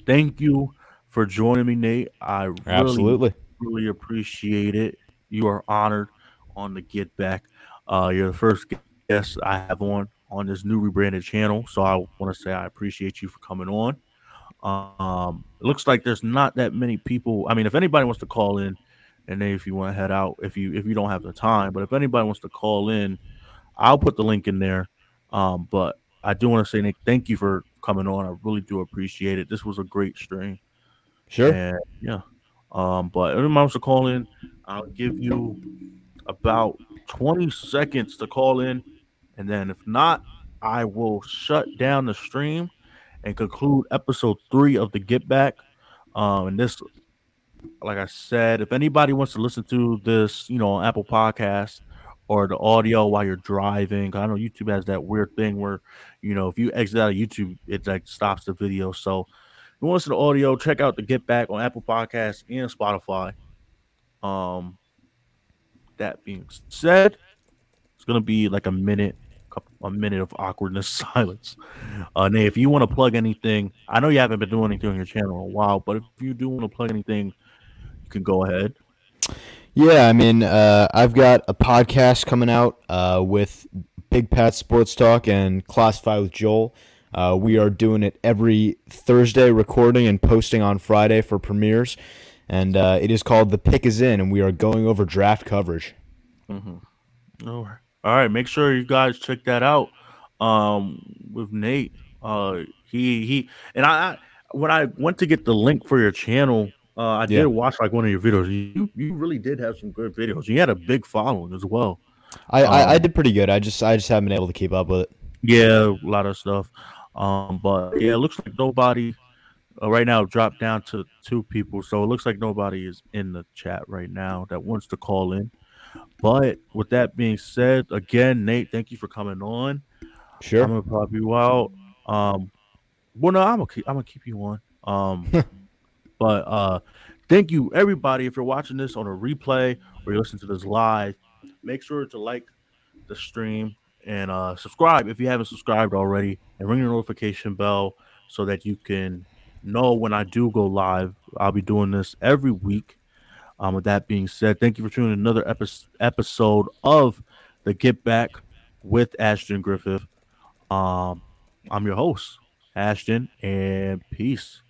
Thank you for joining me, Nate. I really, absolutely really appreciate it. You are honored on the Get Back. Uh, you're the first guest I have on on this new rebranded channel, so I want to say I appreciate you for coming on. Um, it looks like there's not that many people. I mean, if anybody wants to call in, and then if you want to head out, if you if you don't have the time, but if anybody wants to call in, I'll put the link in there. Um, but I do want to say, Nick, thank you for coming on. I really do appreciate it. This was a great stream. Sure. And, yeah. Um, but if anyone wants to call in, I'll give you about 20 seconds to call in, and then if not, I will shut down the stream and conclude episode three of the Get Back. Um, and this, like I said, if anybody wants to listen to this, you know, on Apple Podcast or the audio while you're driving, I know YouTube has that weird thing where, you know, if you exit out of YouTube, it like stops the video. So, if you want to listen to audio, check out the Get Back on Apple Podcasts and Spotify. Um, that being said, it's gonna be like a minute a minute of awkwardness <laughs> silence. Uh, Nate, if you want to plug anything, I know you haven't been doing anything on your channel in a while, but if you do want to plug anything, you can go ahead. Yeah, I mean, uh, I've got a podcast coming out uh, with Big Pat Sports Talk and Classify with Joel. Uh, we are doing it every Thursday, recording and posting on Friday for premieres. And uh, it is called The Pick Is In, and we are going over draft coverage. Mm-hmm. All right. All right, make sure you guys check that out. Um, with Nate, uh, he he, and I when I went to get the link for your channel, uh, I did watch like one of your videos. You you really did have some good videos. You had a big following as well. I, um, I, I um, did pretty good. I just I just haven't been able to keep up with it. Yeah, a lot of stuff. Um, but yeah, it looks like nobody uh, right now dropped down to two people. So it looks like nobody is in the chat right now that wants to call in. But with that being said, again, Nate, thank you for coming on. Sure. I'm gonna pop you out. Um, well, no, I'm gonna keep, I'm gonna keep you on. Um, <laughs> but uh, thank you everybody. If you're watching this on a replay or you're listening to this live, make sure to like the stream and uh, subscribe if you haven't subscribed already, and ring the notification bell so that you can know when I do go live. I'll be doing this every week. Um, with that being said, thank you for tuning in another epi- episode of the Get Back with Ashton Griffith. Um, I'm your host, Ashton, and peace.